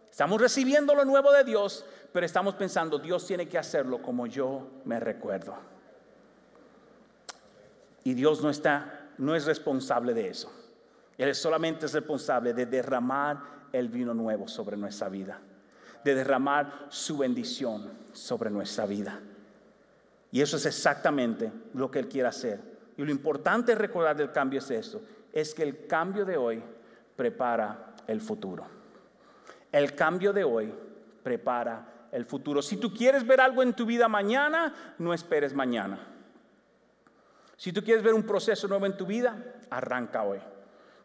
Estamos recibiendo lo nuevo de Dios, pero estamos pensando, Dios tiene que hacerlo como yo me recuerdo. Y Dios no está, no es responsable de eso. Él solamente es responsable de derramar el vino nuevo sobre nuestra vida de derramar su bendición sobre nuestra vida. Y eso es exactamente lo que Él quiere hacer. Y lo importante recordar del cambio es esto, es que el cambio de hoy prepara el futuro. El cambio de hoy prepara el futuro. Si tú quieres ver algo en tu vida mañana, no esperes mañana. Si tú quieres ver un proceso nuevo en tu vida, arranca hoy.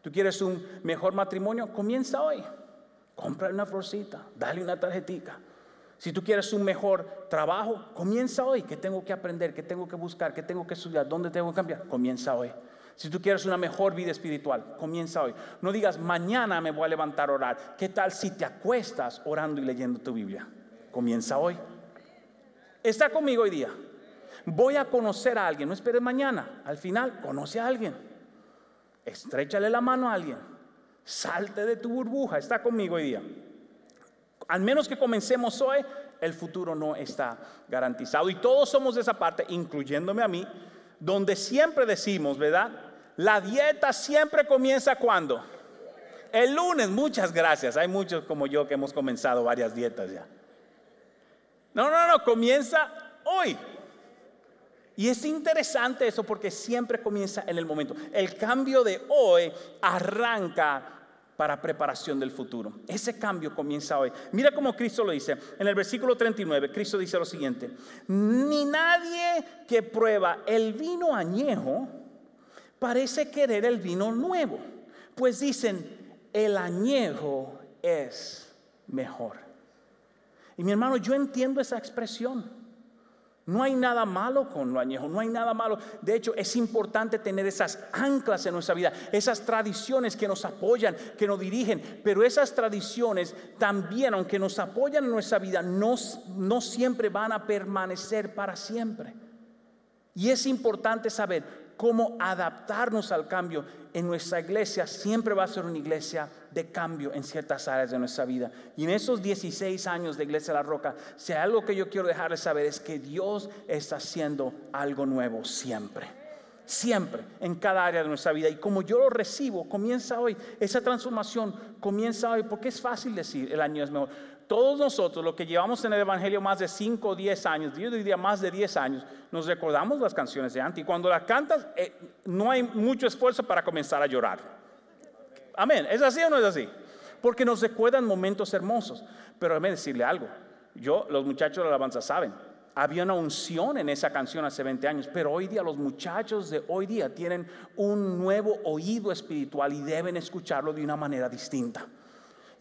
Tú quieres un mejor matrimonio, comienza hoy. Compra una florcita, dale una tarjetita. Si tú quieres un mejor trabajo, comienza hoy. ¿Qué tengo que aprender? ¿Qué tengo que buscar? ¿Qué tengo que estudiar? ¿Dónde tengo que cambiar? Comienza hoy. Si tú quieres una mejor vida espiritual, comienza hoy. No digas, mañana me voy a levantar a orar. ¿Qué tal si te acuestas orando y leyendo tu Biblia? Comienza hoy. Está conmigo hoy día. Voy a conocer a alguien. No esperes mañana. Al final, conoce a alguien. Estrechale la mano a alguien. Salte de tu burbuja, está conmigo hoy día. Al menos que comencemos hoy, el futuro no está garantizado. Y todos somos de esa parte, incluyéndome a mí, donde siempre decimos, ¿verdad? La dieta siempre comienza cuando? El lunes, muchas gracias. Hay muchos como yo que hemos comenzado varias dietas ya. No, no, no, comienza hoy. Y es interesante eso porque siempre comienza en el momento. El cambio de hoy arranca para preparación del futuro. Ese cambio comienza hoy. Mira cómo Cristo lo dice. En el versículo 39, Cristo dice lo siguiente. Ni nadie que prueba el vino añejo parece querer el vino nuevo. Pues dicen, el añejo es mejor. Y mi hermano, yo entiendo esa expresión. No hay nada malo con lo añejo, no hay nada malo. De hecho, es importante tener esas anclas en nuestra vida, esas tradiciones que nos apoyan, que nos dirigen. Pero esas tradiciones también, aunque nos apoyan en nuestra vida, no, no siempre van a permanecer para siempre. Y es importante saber cómo adaptarnos al cambio en nuestra iglesia siempre va a ser una iglesia de cambio en ciertas áreas de nuestra vida. Y en esos 16 años de Iglesia de la Roca, si hay algo que yo quiero dejarles saber es que Dios está haciendo algo nuevo siempre. Siempre, en cada área de nuestra vida. Y como yo lo recibo, comienza hoy. Esa transformación comienza hoy, porque es fácil decir el año es mejor. Todos nosotros, los que llevamos en el Evangelio más de 5 o 10 años, yo diría más de 10 años, nos recordamos las canciones de antes. Y cuando las cantas, eh, no hay mucho esfuerzo para comenzar a llorar. Amén. ¿Es así o no es así? Porque nos recuerdan momentos hermosos. Pero déjame decirle algo. Yo, los muchachos de la alabanza saben, había una unción en esa canción hace 20 años, pero hoy día los muchachos de hoy día tienen un nuevo oído espiritual y deben escucharlo de una manera distinta.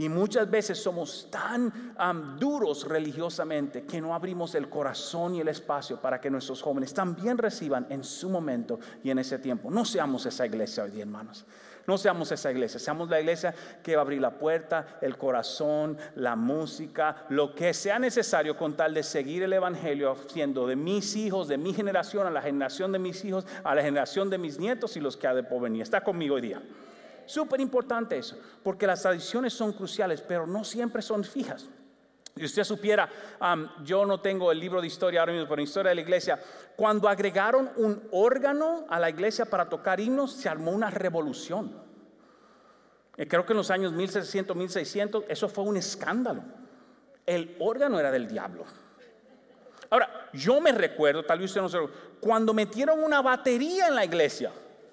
Y muchas veces somos tan duros religiosamente que no abrimos el corazón y el espacio para que nuestros jóvenes también reciban en su momento y en ese tiempo. No seamos esa iglesia hoy día, hermanos. No seamos esa iglesia, seamos la iglesia que va a abrir la puerta, el corazón, la música, lo que sea necesario con tal de seguir el Evangelio, siendo de mis hijos, de mi generación, a la generación de mis hijos, a la generación de mis nietos y los que ha de venir. Está conmigo hoy día. Súper importante eso, porque las tradiciones son cruciales, pero no siempre son fijas. Si usted supiera, yo no tengo el libro de historia ahora mismo, pero en historia de la iglesia, cuando agregaron un órgano a la iglesia para tocar himnos, se armó una revolución. Eh, creo que en los años 1600, 1600, eso fue un escándalo. El órgano era del diablo. Ahora, yo me recuerdo, tal vez usted no se recuerda, cuando metieron una batería en la iglesia,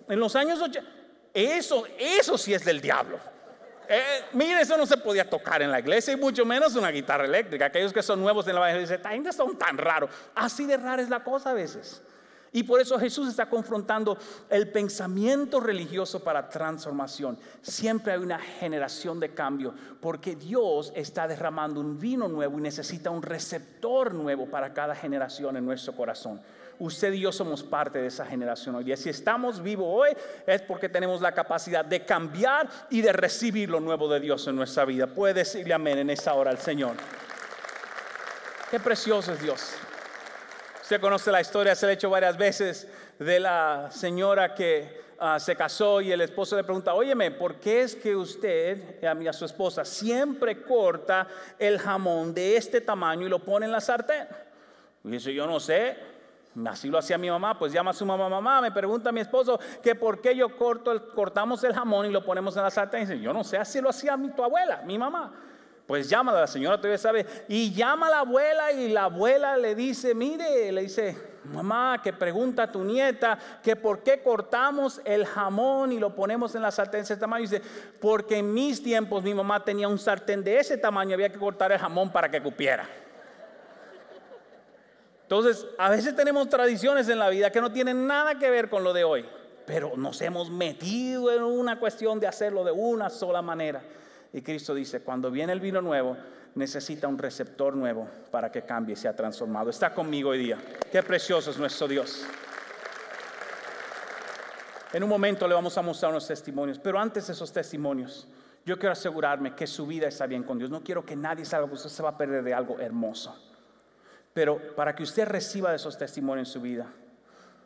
en los años 80, eso, eso sí es del diablo. Eh, mire, eso no se podía tocar en la iglesia y mucho menos una guitarra eléctrica. Aquellos que son nuevos en la iglesia dicen, son tan raros. Así de rara es la cosa a veces. Y por eso Jesús está confrontando el pensamiento religioso para transformación. Siempre hay una generación de cambio porque Dios está derramando un vino nuevo y necesita un receptor nuevo para cada generación en nuestro corazón. Usted y yo somos parte de esa generación hoy día. Si estamos vivos hoy es porque tenemos la capacidad de cambiar y de recibir lo nuevo de Dios en nuestra vida. Puede decirle amén en esa hora al Señor. Qué precioso es Dios. Usted conoce la historia, se le ha hecho varias veces de la señora que ah, se casó y el esposo le pregunta, óyeme, ¿por qué es que usted, a, mí, a su esposa, siempre corta el jamón de este tamaño y lo pone en la sartén? Y dice, yo no sé, Así lo hacía mi mamá, pues llama a su mamá, mamá, me pregunta mi esposo que por qué yo corto el, cortamos el jamón y lo ponemos en la sartén. Y dice, yo no sé, así lo hacía mi, abuela, mi mamá. Pues llama a la señora todavía sabe. Y llama a la abuela y la abuela le dice, mire, le dice, mamá, que pregunta a tu nieta que por qué cortamos el jamón y lo ponemos en la sartén de ese tamaño. Y dice, porque en mis tiempos mi mamá tenía un sartén de ese tamaño, había que cortar el jamón para que cupiera. Entonces, a veces tenemos tradiciones en la vida que no tienen nada que ver con lo de hoy, pero nos hemos metido en una cuestión de hacerlo de una sola manera. Y Cristo dice, cuando viene el vino nuevo, necesita un receptor nuevo para que cambie y sea transformado. Está conmigo hoy día. Qué precioso es nuestro Dios. En un momento le vamos a mostrar unos testimonios, pero antes de esos testimonios, yo quiero asegurarme que su vida está bien con Dios. No quiero que nadie salga, usted se va a perder de algo hermoso. Pero para que usted reciba esos testimonios en su vida,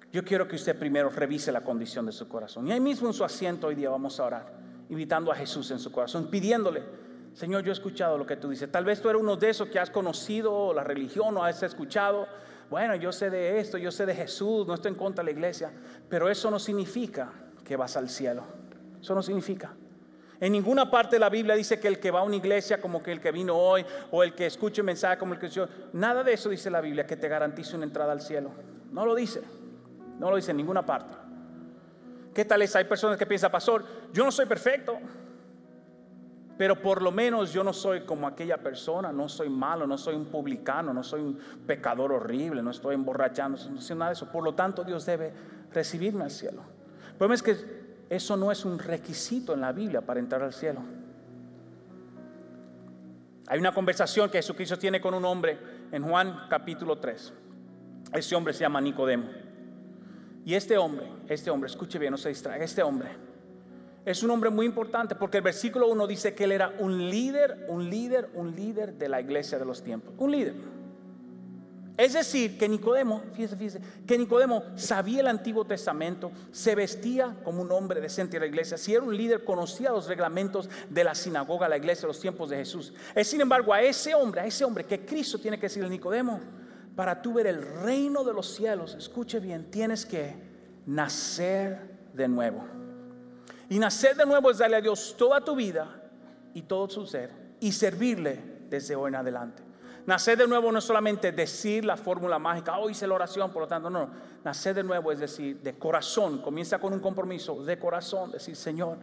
yo quiero que usted primero revise la condición de su corazón. Y ahí mismo en su asiento hoy día vamos a orar, invitando a Jesús en su corazón, pidiéndole, Señor, yo he escuchado lo que tú dices. Tal vez tú eres uno de esos que has conocido la religión o has escuchado. Bueno, yo sé de esto, yo sé de Jesús, no estoy en contra de la iglesia. Pero eso no significa que vas al cielo. Eso no significa. En ninguna parte de la Biblia dice que el que va a una iglesia como que el que vino hoy o el que escuche un mensaje como el que yo. Nada de eso dice la Biblia que te garantice una entrada al cielo. No lo dice. No lo dice en ninguna parte. ¿Qué tal es? Hay personas que piensan, pastor, yo no soy perfecto. Pero por lo menos yo no soy como aquella persona, no soy malo, no soy un publicano, no soy un pecador horrible, no estoy emborrachando, no soy nada de eso. Por lo tanto, Dios debe recibirme al cielo. El problema es que eso no es un requisito en la Biblia para entrar al cielo. Hay una conversación que Jesucristo tiene con un hombre en Juan capítulo 3. Ese hombre se llama Nicodemo. Y este hombre, este hombre, escuche bien, no se distraiga, este hombre es un hombre muy importante porque el versículo 1 dice que él era un líder, un líder, un líder de la iglesia de los tiempos. Un líder. Es decir, que Nicodemo, fíjese, fíjese, que Nicodemo sabía el Antiguo Testamento, se vestía como un hombre decente de la iglesia, si era un líder, conocía los reglamentos de la sinagoga, la iglesia, los tiempos de Jesús. Es sin embargo a ese hombre, a ese hombre que Cristo tiene que decirle Nicodemo, para tú ver el reino de los cielos, escuche bien, tienes que nacer de nuevo. Y nacer de nuevo es darle a Dios toda tu vida y todo su ser y servirle desde hoy en adelante. Nacer de nuevo no es solamente decir la fórmula mágica, oh, hice la oración, por lo tanto, no. Nacer de nuevo es decir, de corazón, comienza con un compromiso de corazón, decir, Señor,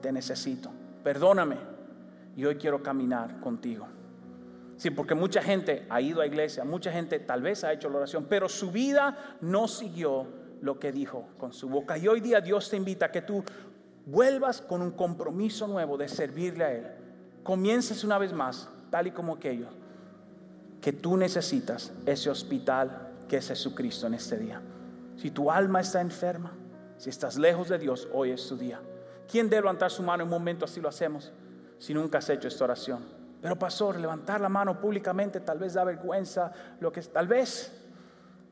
te necesito, perdóname y hoy quiero caminar contigo. Sí, porque mucha gente ha ido a iglesia, mucha gente tal vez ha hecho la oración, pero su vida no siguió lo que dijo con su boca. Y hoy día Dios te invita a que tú vuelvas con un compromiso nuevo de servirle a Él. Comiences una vez más, tal y como aquello que tú necesitas ese hospital que es Jesucristo en este día. Si tu alma está enferma, si estás lejos de Dios, hoy es tu día. ¿Quién debe levantar su mano en un momento así lo hacemos? Si nunca has hecho esta oración. Pero pastor, levantar la mano públicamente tal vez da vergüenza, lo que tal vez,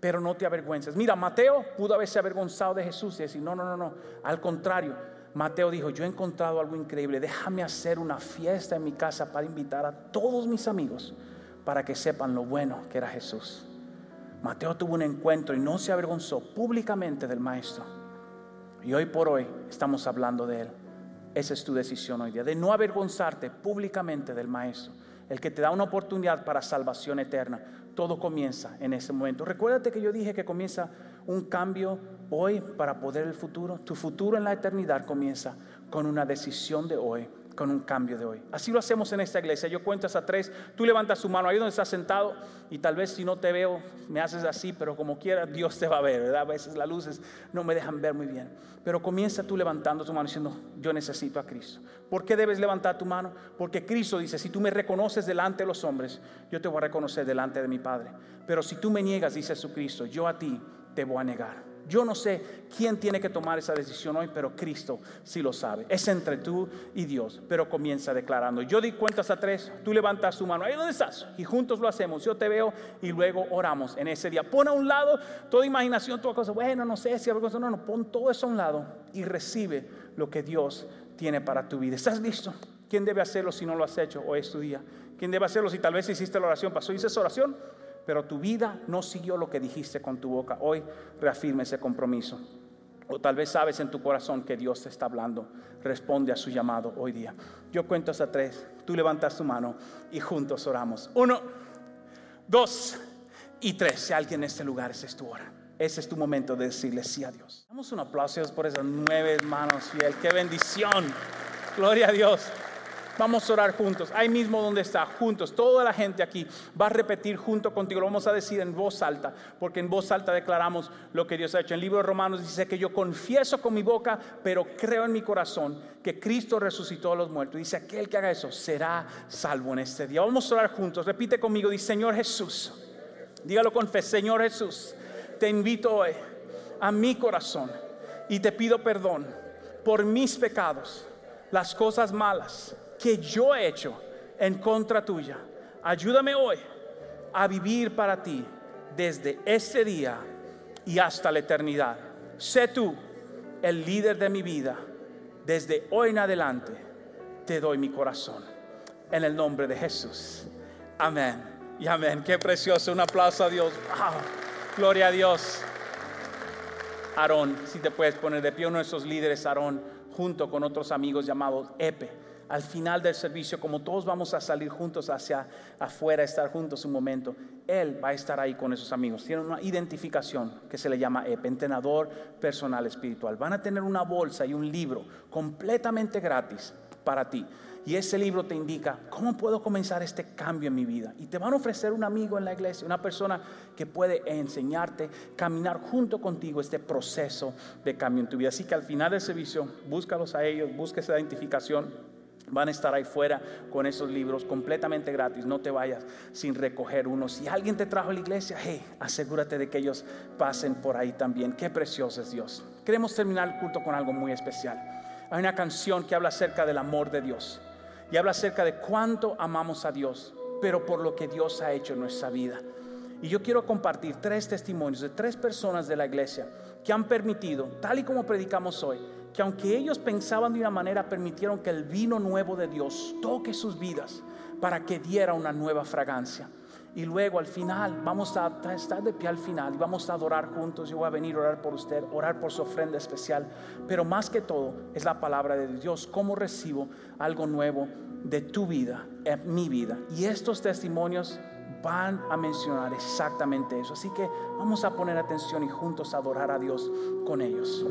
pero no te avergüences. Mira, Mateo pudo haberse avergonzado de Jesús y decir, no, no, no, no. Al contrario, Mateo dijo, yo he encontrado algo increíble, déjame hacer una fiesta en mi casa para invitar a todos mis amigos para que sepan lo bueno que era Jesús. Mateo tuvo un encuentro y no se avergonzó públicamente del Maestro. Y hoy por hoy estamos hablando de Él. Esa es tu decisión hoy día, de no avergonzarte públicamente del Maestro, el que te da una oportunidad para salvación eterna. Todo comienza en ese momento. Recuérdate que yo dije que comienza un cambio hoy para poder el futuro. Tu futuro en la eternidad comienza con una decisión de hoy con un cambio de hoy. Así lo hacemos en esta iglesia. Yo cuento hasta tres, tú levantas tu mano ahí donde estás sentado y tal vez si no te veo me haces así, pero como quiera Dios te va a ver. A veces las luces no me dejan ver muy bien. Pero comienza tú levantando tu mano diciendo, yo necesito a Cristo. ¿Por qué debes levantar tu mano? Porque Cristo dice, si tú me reconoces delante de los hombres, yo te voy a reconocer delante de mi Padre. Pero si tú me niegas, dice Jesucristo, yo a ti te voy a negar. Yo no sé quién tiene que tomar esa decisión hoy, pero Cristo sí lo sabe. Es entre tú y Dios, pero comienza declarando. Yo di cuentas a tres, tú levantas tu mano, ahí donde estás, y juntos lo hacemos. Yo te veo y luego oramos en ese día. Pon a un lado toda imaginación, toda cosa, bueno, no sé si algo, no, no, pon todo eso a un lado y recibe lo que Dios tiene para tu vida. ¿Estás listo? ¿Quién debe hacerlo si no lo has hecho hoy es tu día? ¿Quién debe hacerlo si tal vez hiciste la oración? ¿Pasó? ¿Hice esa oración? Pero tu vida no siguió lo que dijiste con tu boca. Hoy reafirma ese compromiso. O tal vez sabes en tu corazón que Dios te está hablando. Responde a su llamado hoy día. Yo cuento hasta tres. Tú levantas tu mano y juntos oramos. Uno, dos y tres. Si alguien en este lugar, ese es tu hora. Ese es tu momento de decirle sí a Dios. Damos un aplauso por esas nueve manos fiel. Qué bendición. Gloria a Dios. Vamos a orar juntos, ahí mismo donde está, juntos. Toda la gente aquí va a repetir junto contigo. Lo vamos a decir en voz alta, porque en voz alta declaramos lo que Dios ha hecho. En el libro de Romanos dice que yo confieso con mi boca, pero creo en mi corazón que Cristo resucitó a los muertos. Dice, aquel que haga eso será salvo en este día. Vamos a orar juntos. Repite conmigo, dice, Señor Jesús. Dígalo con fe, Señor Jesús. Te invito hoy a mi corazón y te pido perdón por mis pecados, las cosas malas que yo he hecho en contra tuya. Ayúdame hoy a vivir para ti desde este día y hasta la eternidad. Sé tú el líder de mi vida. Desde hoy en adelante te doy mi corazón. en el nombre de Jesús. Amén. Y amén. Qué precioso. Un aplauso a Dios. Gloria a Dios. Aarón, si te puedes poner de pie, uno de esos líderes, Aarón, junto con otros amigos llamados Epe. Al final del servicio, como todos vamos a salir juntos hacia afuera, estar juntos un momento, él va a estar ahí con esos amigos. Tienen una identificación que se le llama EPE, entrenador personal espiritual. Van a tener una bolsa y un libro completamente gratis para ti. Y ese libro te indica cómo puedo comenzar este cambio en mi vida. Y te van a ofrecer un amigo en la iglesia, una persona que puede enseñarte, caminar junto contigo este proceso de cambio en tu vida. Así que al final del servicio, búscalos a ellos, busca esa identificación. Van a estar ahí fuera con esos libros completamente gratis. No te vayas sin recoger uno. Si alguien te trajo a la iglesia, hey, asegúrate de que ellos pasen por ahí también. Qué precioso es Dios. Queremos terminar el culto con algo muy especial. Hay una canción que habla acerca del amor de Dios y habla acerca de cuánto amamos a Dios, pero por lo que Dios ha hecho en nuestra vida. Y yo quiero compartir tres testimonios de tres personas de la iglesia que han permitido, tal y como predicamos hoy, que aunque ellos pensaban de una manera, permitieron que el vino nuevo de Dios toque sus vidas para que diera una nueva fragancia. Y luego al final, vamos a estar de pie al final y vamos a adorar juntos. Yo voy a venir a orar por usted, orar por su ofrenda especial. Pero más que todo es la palabra de Dios. ¿Cómo recibo algo nuevo de tu vida, en mi vida? Y estos testimonios van a mencionar exactamente eso. Así que vamos a poner atención y juntos adorar a Dios con ellos.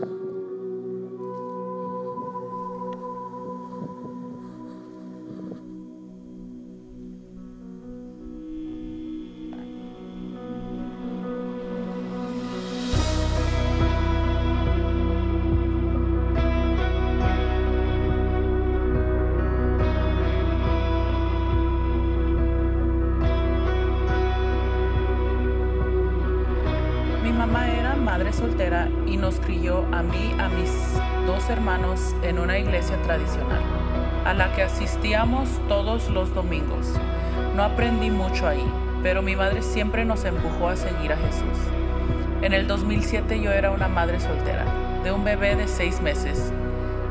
Todos los domingos. No aprendí mucho ahí, pero mi madre siempre nos empujó a seguir a Jesús. En el 2007 yo era una madre soltera, de un bebé de seis meses,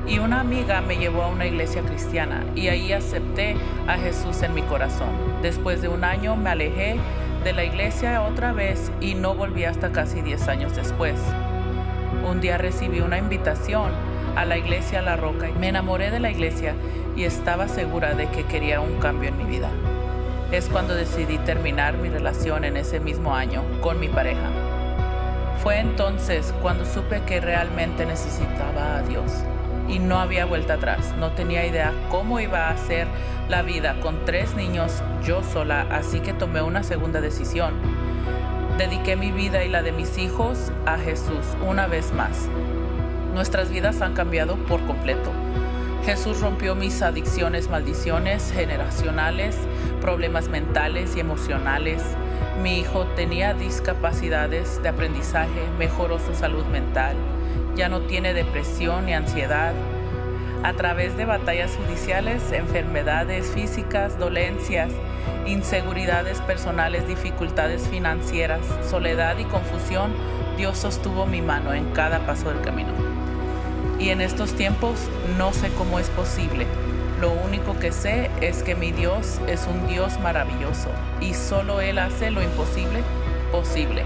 y una amiga me llevó a una iglesia cristiana y ahí acepté a Jesús en mi corazón. Después de un año me alejé de la iglesia otra vez y no volví hasta casi 10 años después. Un día recibí una invitación a la iglesia La Roca. Me enamoré de la iglesia y estaba segura de que quería un cambio en mi vida. Es cuando decidí terminar mi relación en ese mismo año con mi pareja. Fue entonces cuando supe que realmente necesitaba a Dios y no había vuelta atrás. No tenía idea cómo iba a ser la vida con tres niños yo sola, así que tomé una segunda decisión. Dediqué mi vida y la de mis hijos a Jesús una vez más Nuestras vidas han cambiado por completo. Jesús rompió mis adicciones, maldiciones generacionales, problemas mentales y emocionales. Mi hijo tenía discapacidades de aprendizaje, mejoró su salud mental, ya no tiene depresión ni ansiedad. A través de batallas judiciales, enfermedades físicas, dolencias, inseguridades personales, dificultades financieras, soledad y confusión, Dios sostuvo mi mano en cada paso del camino. Y en estos tiempos no sé cómo es posible. Lo único que sé es que mi Dios es un Dios maravilloso y solo Él hace lo imposible posible.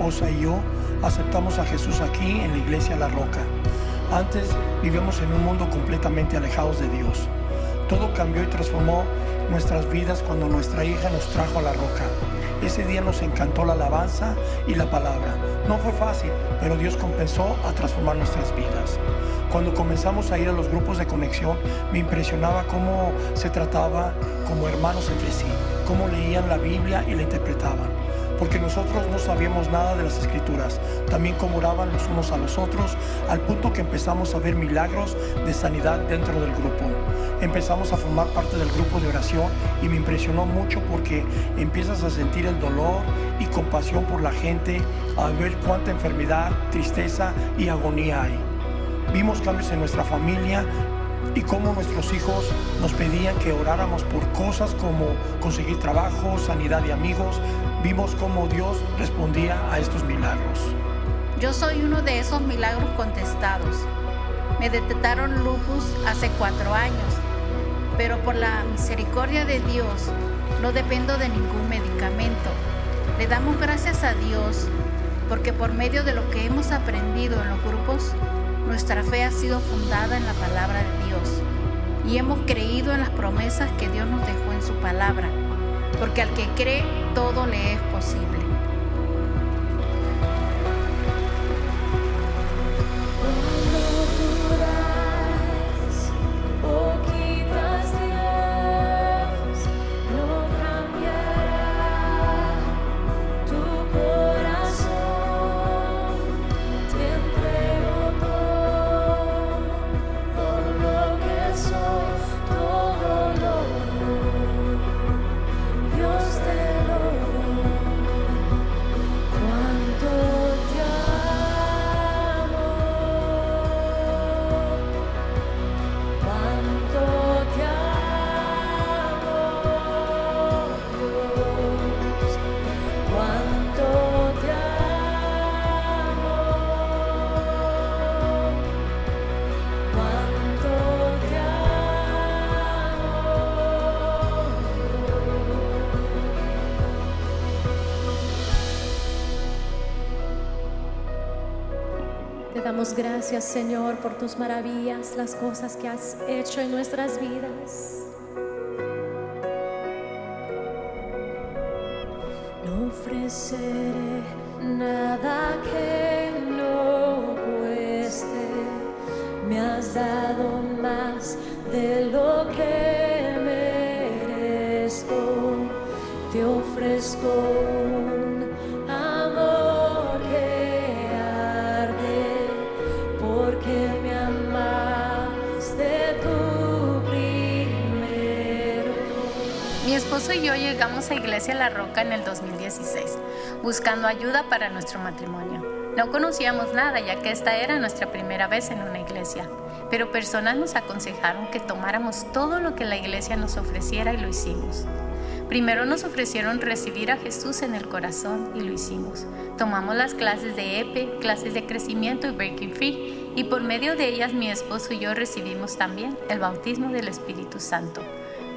Y yo aceptamos a Jesús aquí en la iglesia La Roca. Antes vivíamos en un mundo completamente alejados de Dios. Todo cambió y transformó nuestras vidas cuando nuestra hija nos trajo a la roca. Ese día nos encantó la alabanza y la palabra. No fue fácil, pero Dios compensó a transformar nuestras vidas. Cuando comenzamos a ir a los grupos de conexión, me impresionaba cómo se trataba como hermanos entre sí, cómo leían la Biblia y la interpretaban porque nosotros no sabíamos nada de las escrituras, también cómo oraban los unos a los otros, al punto que empezamos a ver milagros de sanidad dentro del grupo. Empezamos a formar parte del grupo de oración y me impresionó mucho porque empiezas a sentir el dolor y compasión por la gente, a ver cuánta enfermedad, tristeza y agonía hay. Vimos cambios en nuestra familia y cómo nuestros hijos nos pedían que oráramos por cosas como conseguir trabajo, sanidad de amigos, vimos cómo Dios respondía a estos milagros. Yo soy uno de esos milagros contestados. Me detectaron lupus hace cuatro años, pero por la misericordia de Dios no dependo de ningún medicamento. Le damos gracias a Dios porque por medio de lo que hemos aprendido en los grupos, nuestra fe ha sido fundada en la palabra de Dios y hemos creído en las promesas que Dios nos dejó en su palabra porque al que cree todo le es posible. Gracias, Señor, por tus maravillas, las cosas que has hecho en nuestras vidas. No ofreceré nada que no cueste. Me has dado yo llegamos a Iglesia La Roca en el 2016, buscando ayuda para nuestro matrimonio. No conocíamos nada ya que esta era nuestra primera vez en una iglesia, pero personas nos aconsejaron que tomáramos todo lo que la iglesia nos ofreciera y lo hicimos. Primero nos ofrecieron recibir a Jesús en el corazón y lo hicimos. Tomamos las clases de EPE, clases de crecimiento y Breaking Free, y por medio de ellas mi esposo y yo recibimos también el bautismo del Espíritu Santo.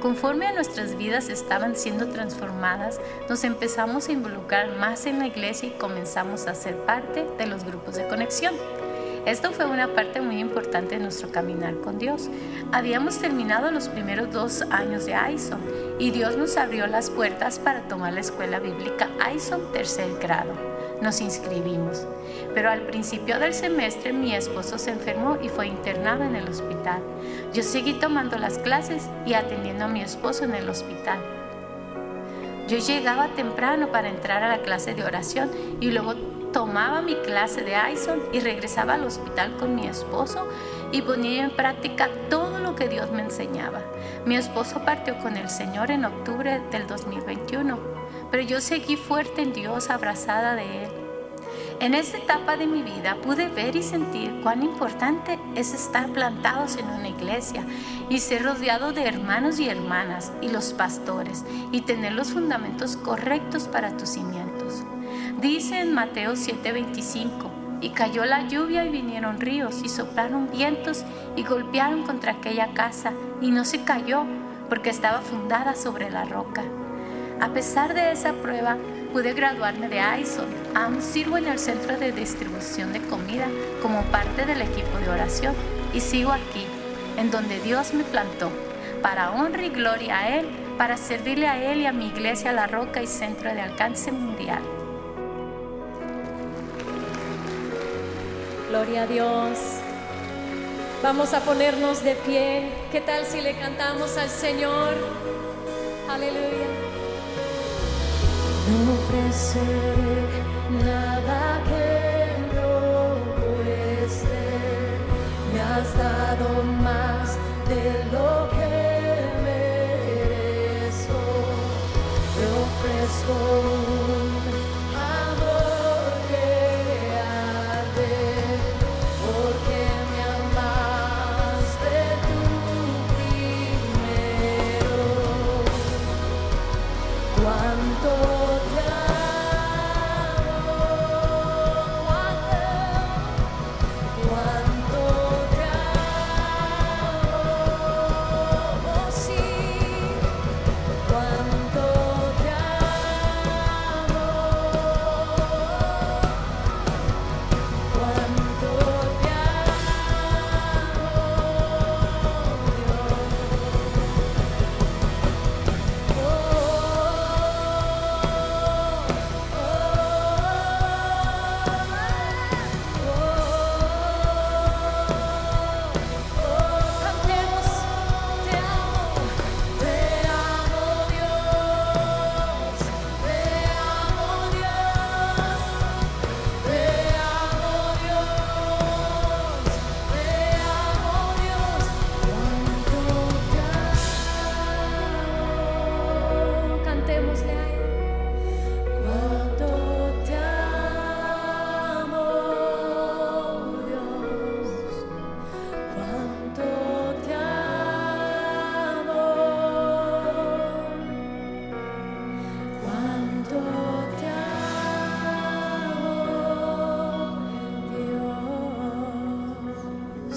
Conforme a nuestras vidas estaban siendo transformadas, nos empezamos a involucrar más en la iglesia y comenzamos a ser parte de los grupos de conexión. Esto fue una parte muy importante de nuestro caminar con Dios. Habíamos terminado los primeros dos años de ISON y Dios nos abrió las puertas para tomar la escuela bíblica ISON tercer grado nos inscribimos. Pero al principio del semestre mi esposo se enfermó y fue internado en el hospital. Yo seguí tomando las clases y atendiendo a mi esposo en el hospital. Yo llegaba temprano para entrar a la clase de oración y luego tomaba mi clase de ISON y regresaba al hospital con mi esposo y ponía en práctica todo lo que Dios me enseñaba. Mi esposo partió con el Señor en octubre del 2021 pero yo seguí fuerte en Dios, abrazada de Él. En esta etapa de mi vida pude ver y sentir cuán importante es estar plantados en una iglesia y ser rodeado de hermanos y hermanas y los pastores y tener los fundamentos correctos para tus cimientos. Dice en Mateo 7:25, y cayó la lluvia y vinieron ríos y soplaron vientos y golpearon contra aquella casa y no se cayó porque estaba fundada sobre la roca. A pesar de esa prueba, pude graduarme de ISO. Aún sirvo en el centro de distribución de comida como parte del equipo de oración y sigo aquí, en donde Dios me plantó, para honra y gloria a Él, para servirle a Él y a mi iglesia La Roca y Centro de Alcance Mundial. Gloria a Dios. Vamos a ponernos de pie. ¿Qué tal si le cantamos al Señor? Aleluya. No ofreceré nada que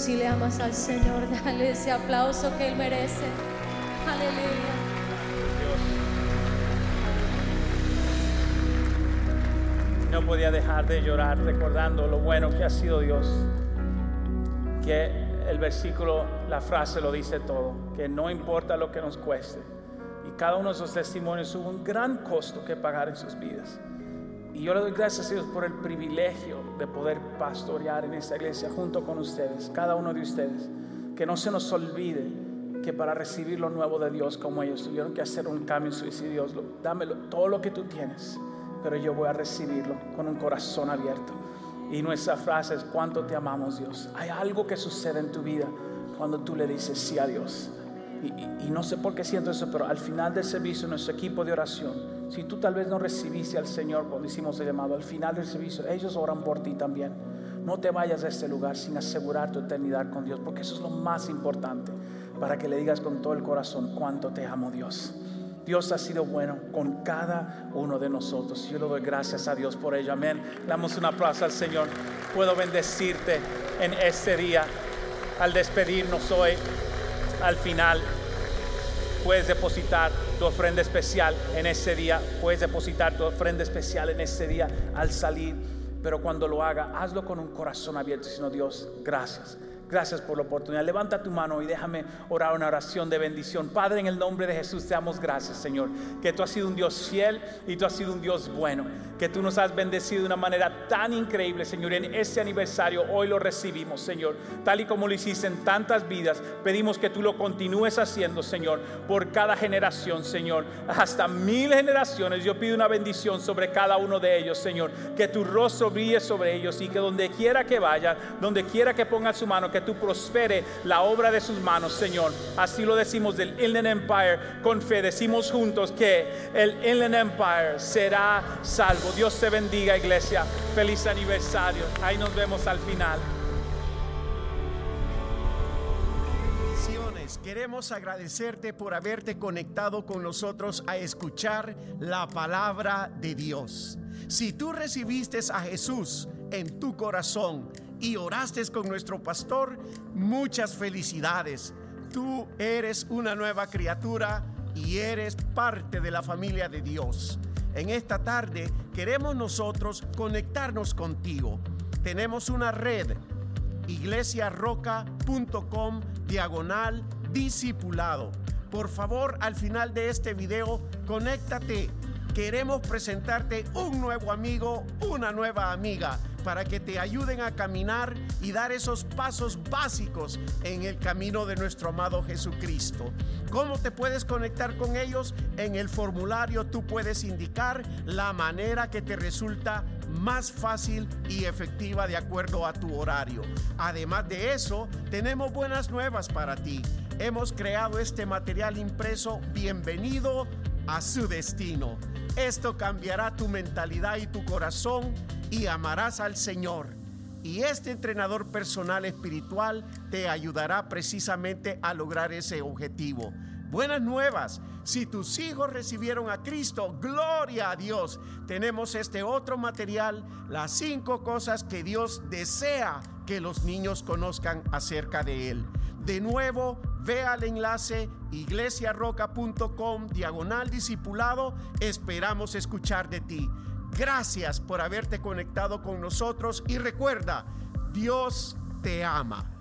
Si le amas al Señor, dale ese aplauso que Él merece. Aleluya. No podía dejar de llorar recordando lo bueno que ha sido Dios. Que el versículo, la frase lo dice todo, que no importa lo que nos cueste. Y cada uno de esos testimonios hubo un gran costo que pagar en sus vidas. Y yo le doy gracias a Dios por el privilegio de poder pastorear en esta iglesia junto con ustedes, cada uno de ustedes. Que no se nos olvide que para recibir lo nuevo de Dios como ellos tuvieron que hacer un cambio en su y Dios, lo- dámelo todo lo que tú tienes, pero yo voy a recibirlo con un corazón abierto. Y nuestra frase es cuánto te amamos Dios. Hay algo que sucede en tu vida cuando tú le dices sí a Dios. Y, y- y no sé por qué siento eso, pero al final del servicio, nuestro equipo de oración, si tú tal vez no recibiste al Señor cuando hicimos el llamado, al final del servicio, ellos oran por ti también. No te vayas de este lugar sin asegurar tu eternidad con Dios, porque eso es lo más importante, para que le digas con todo el corazón cuánto te amo Dios. Dios ha sido bueno con cada uno de nosotros. Yo le doy gracias a Dios por ello. Amén. Damos un aplauso al Señor. Puedo bendecirte en este día al despedirnos hoy, al final. Puedes depositar tu ofrenda especial en ese día. Puedes depositar tu ofrenda especial en ese día al salir. Pero cuando lo haga, hazlo con un corazón abierto. Sino Dios, gracias. Gracias por la oportunidad. Levanta tu mano y déjame orar una oración de bendición. Padre, en el nombre de Jesús te damos gracias, Señor. Que tú has sido un Dios fiel y tú has sido un Dios bueno. Que tú nos has bendecido de una manera tan increíble, Señor. En este aniversario hoy lo recibimos, Señor. Tal y como lo hiciste en tantas vidas, pedimos que tú lo continúes haciendo, Señor, por cada generación, Señor. Hasta mil generaciones. Yo pido una bendición sobre cada uno de ellos, Señor. Que tu rostro brille sobre ellos y que donde quiera que vayan, donde quiera que pongan su mano, que tú prospere la obra de sus manos, Señor. Así lo decimos del Inland Empire con fe. Decimos juntos que el Inland Empire será salvo. Dios te bendiga, iglesia. Feliz aniversario. Ahí nos vemos al final. Queremos agradecerte por haberte conectado con nosotros a escuchar la palabra de Dios. Si tú recibiste a Jesús en tu corazón y oraste con nuestro pastor, muchas felicidades. Tú eres una nueva criatura y eres parte de la familia de Dios. En esta tarde queremos nosotros conectarnos contigo. Tenemos una red iglesiarroca.com diagonal discipulado. por favor al final de este video, conéctate. Queremos presentarte un nuevo amigo, una nueva amiga, para que te ayuden a caminar y dar esos pasos básicos en el camino de nuestro amado Jesucristo. ¿Cómo te puedes conectar con ellos? En el formulario tú puedes indicar la manera que te resulta más fácil y efectiva de acuerdo a tu horario. Además de eso, tenemos buenas nuevas para ti. Hemos creado este material impreso Bienvenido a su destino. Esto cambiará tu mentalidad y tu corazón y amarás al Señor. Y este entrenador personal espiritual te ayudará precisamente a lograr ese objetivo. Buenas nuevas. Si tus hijos recibieron a Cristo, gloria a Dios. Tenemos este otro material, las cinco cosas que Dios desea que los niños conozcan acerca de Él. De nuevo, ve al enlace iglesiarroca.com diagonal discipulado. Esperamos escuchar de ti. Gracias por haberte conectado con nosotros y recuerda, Dios te ama.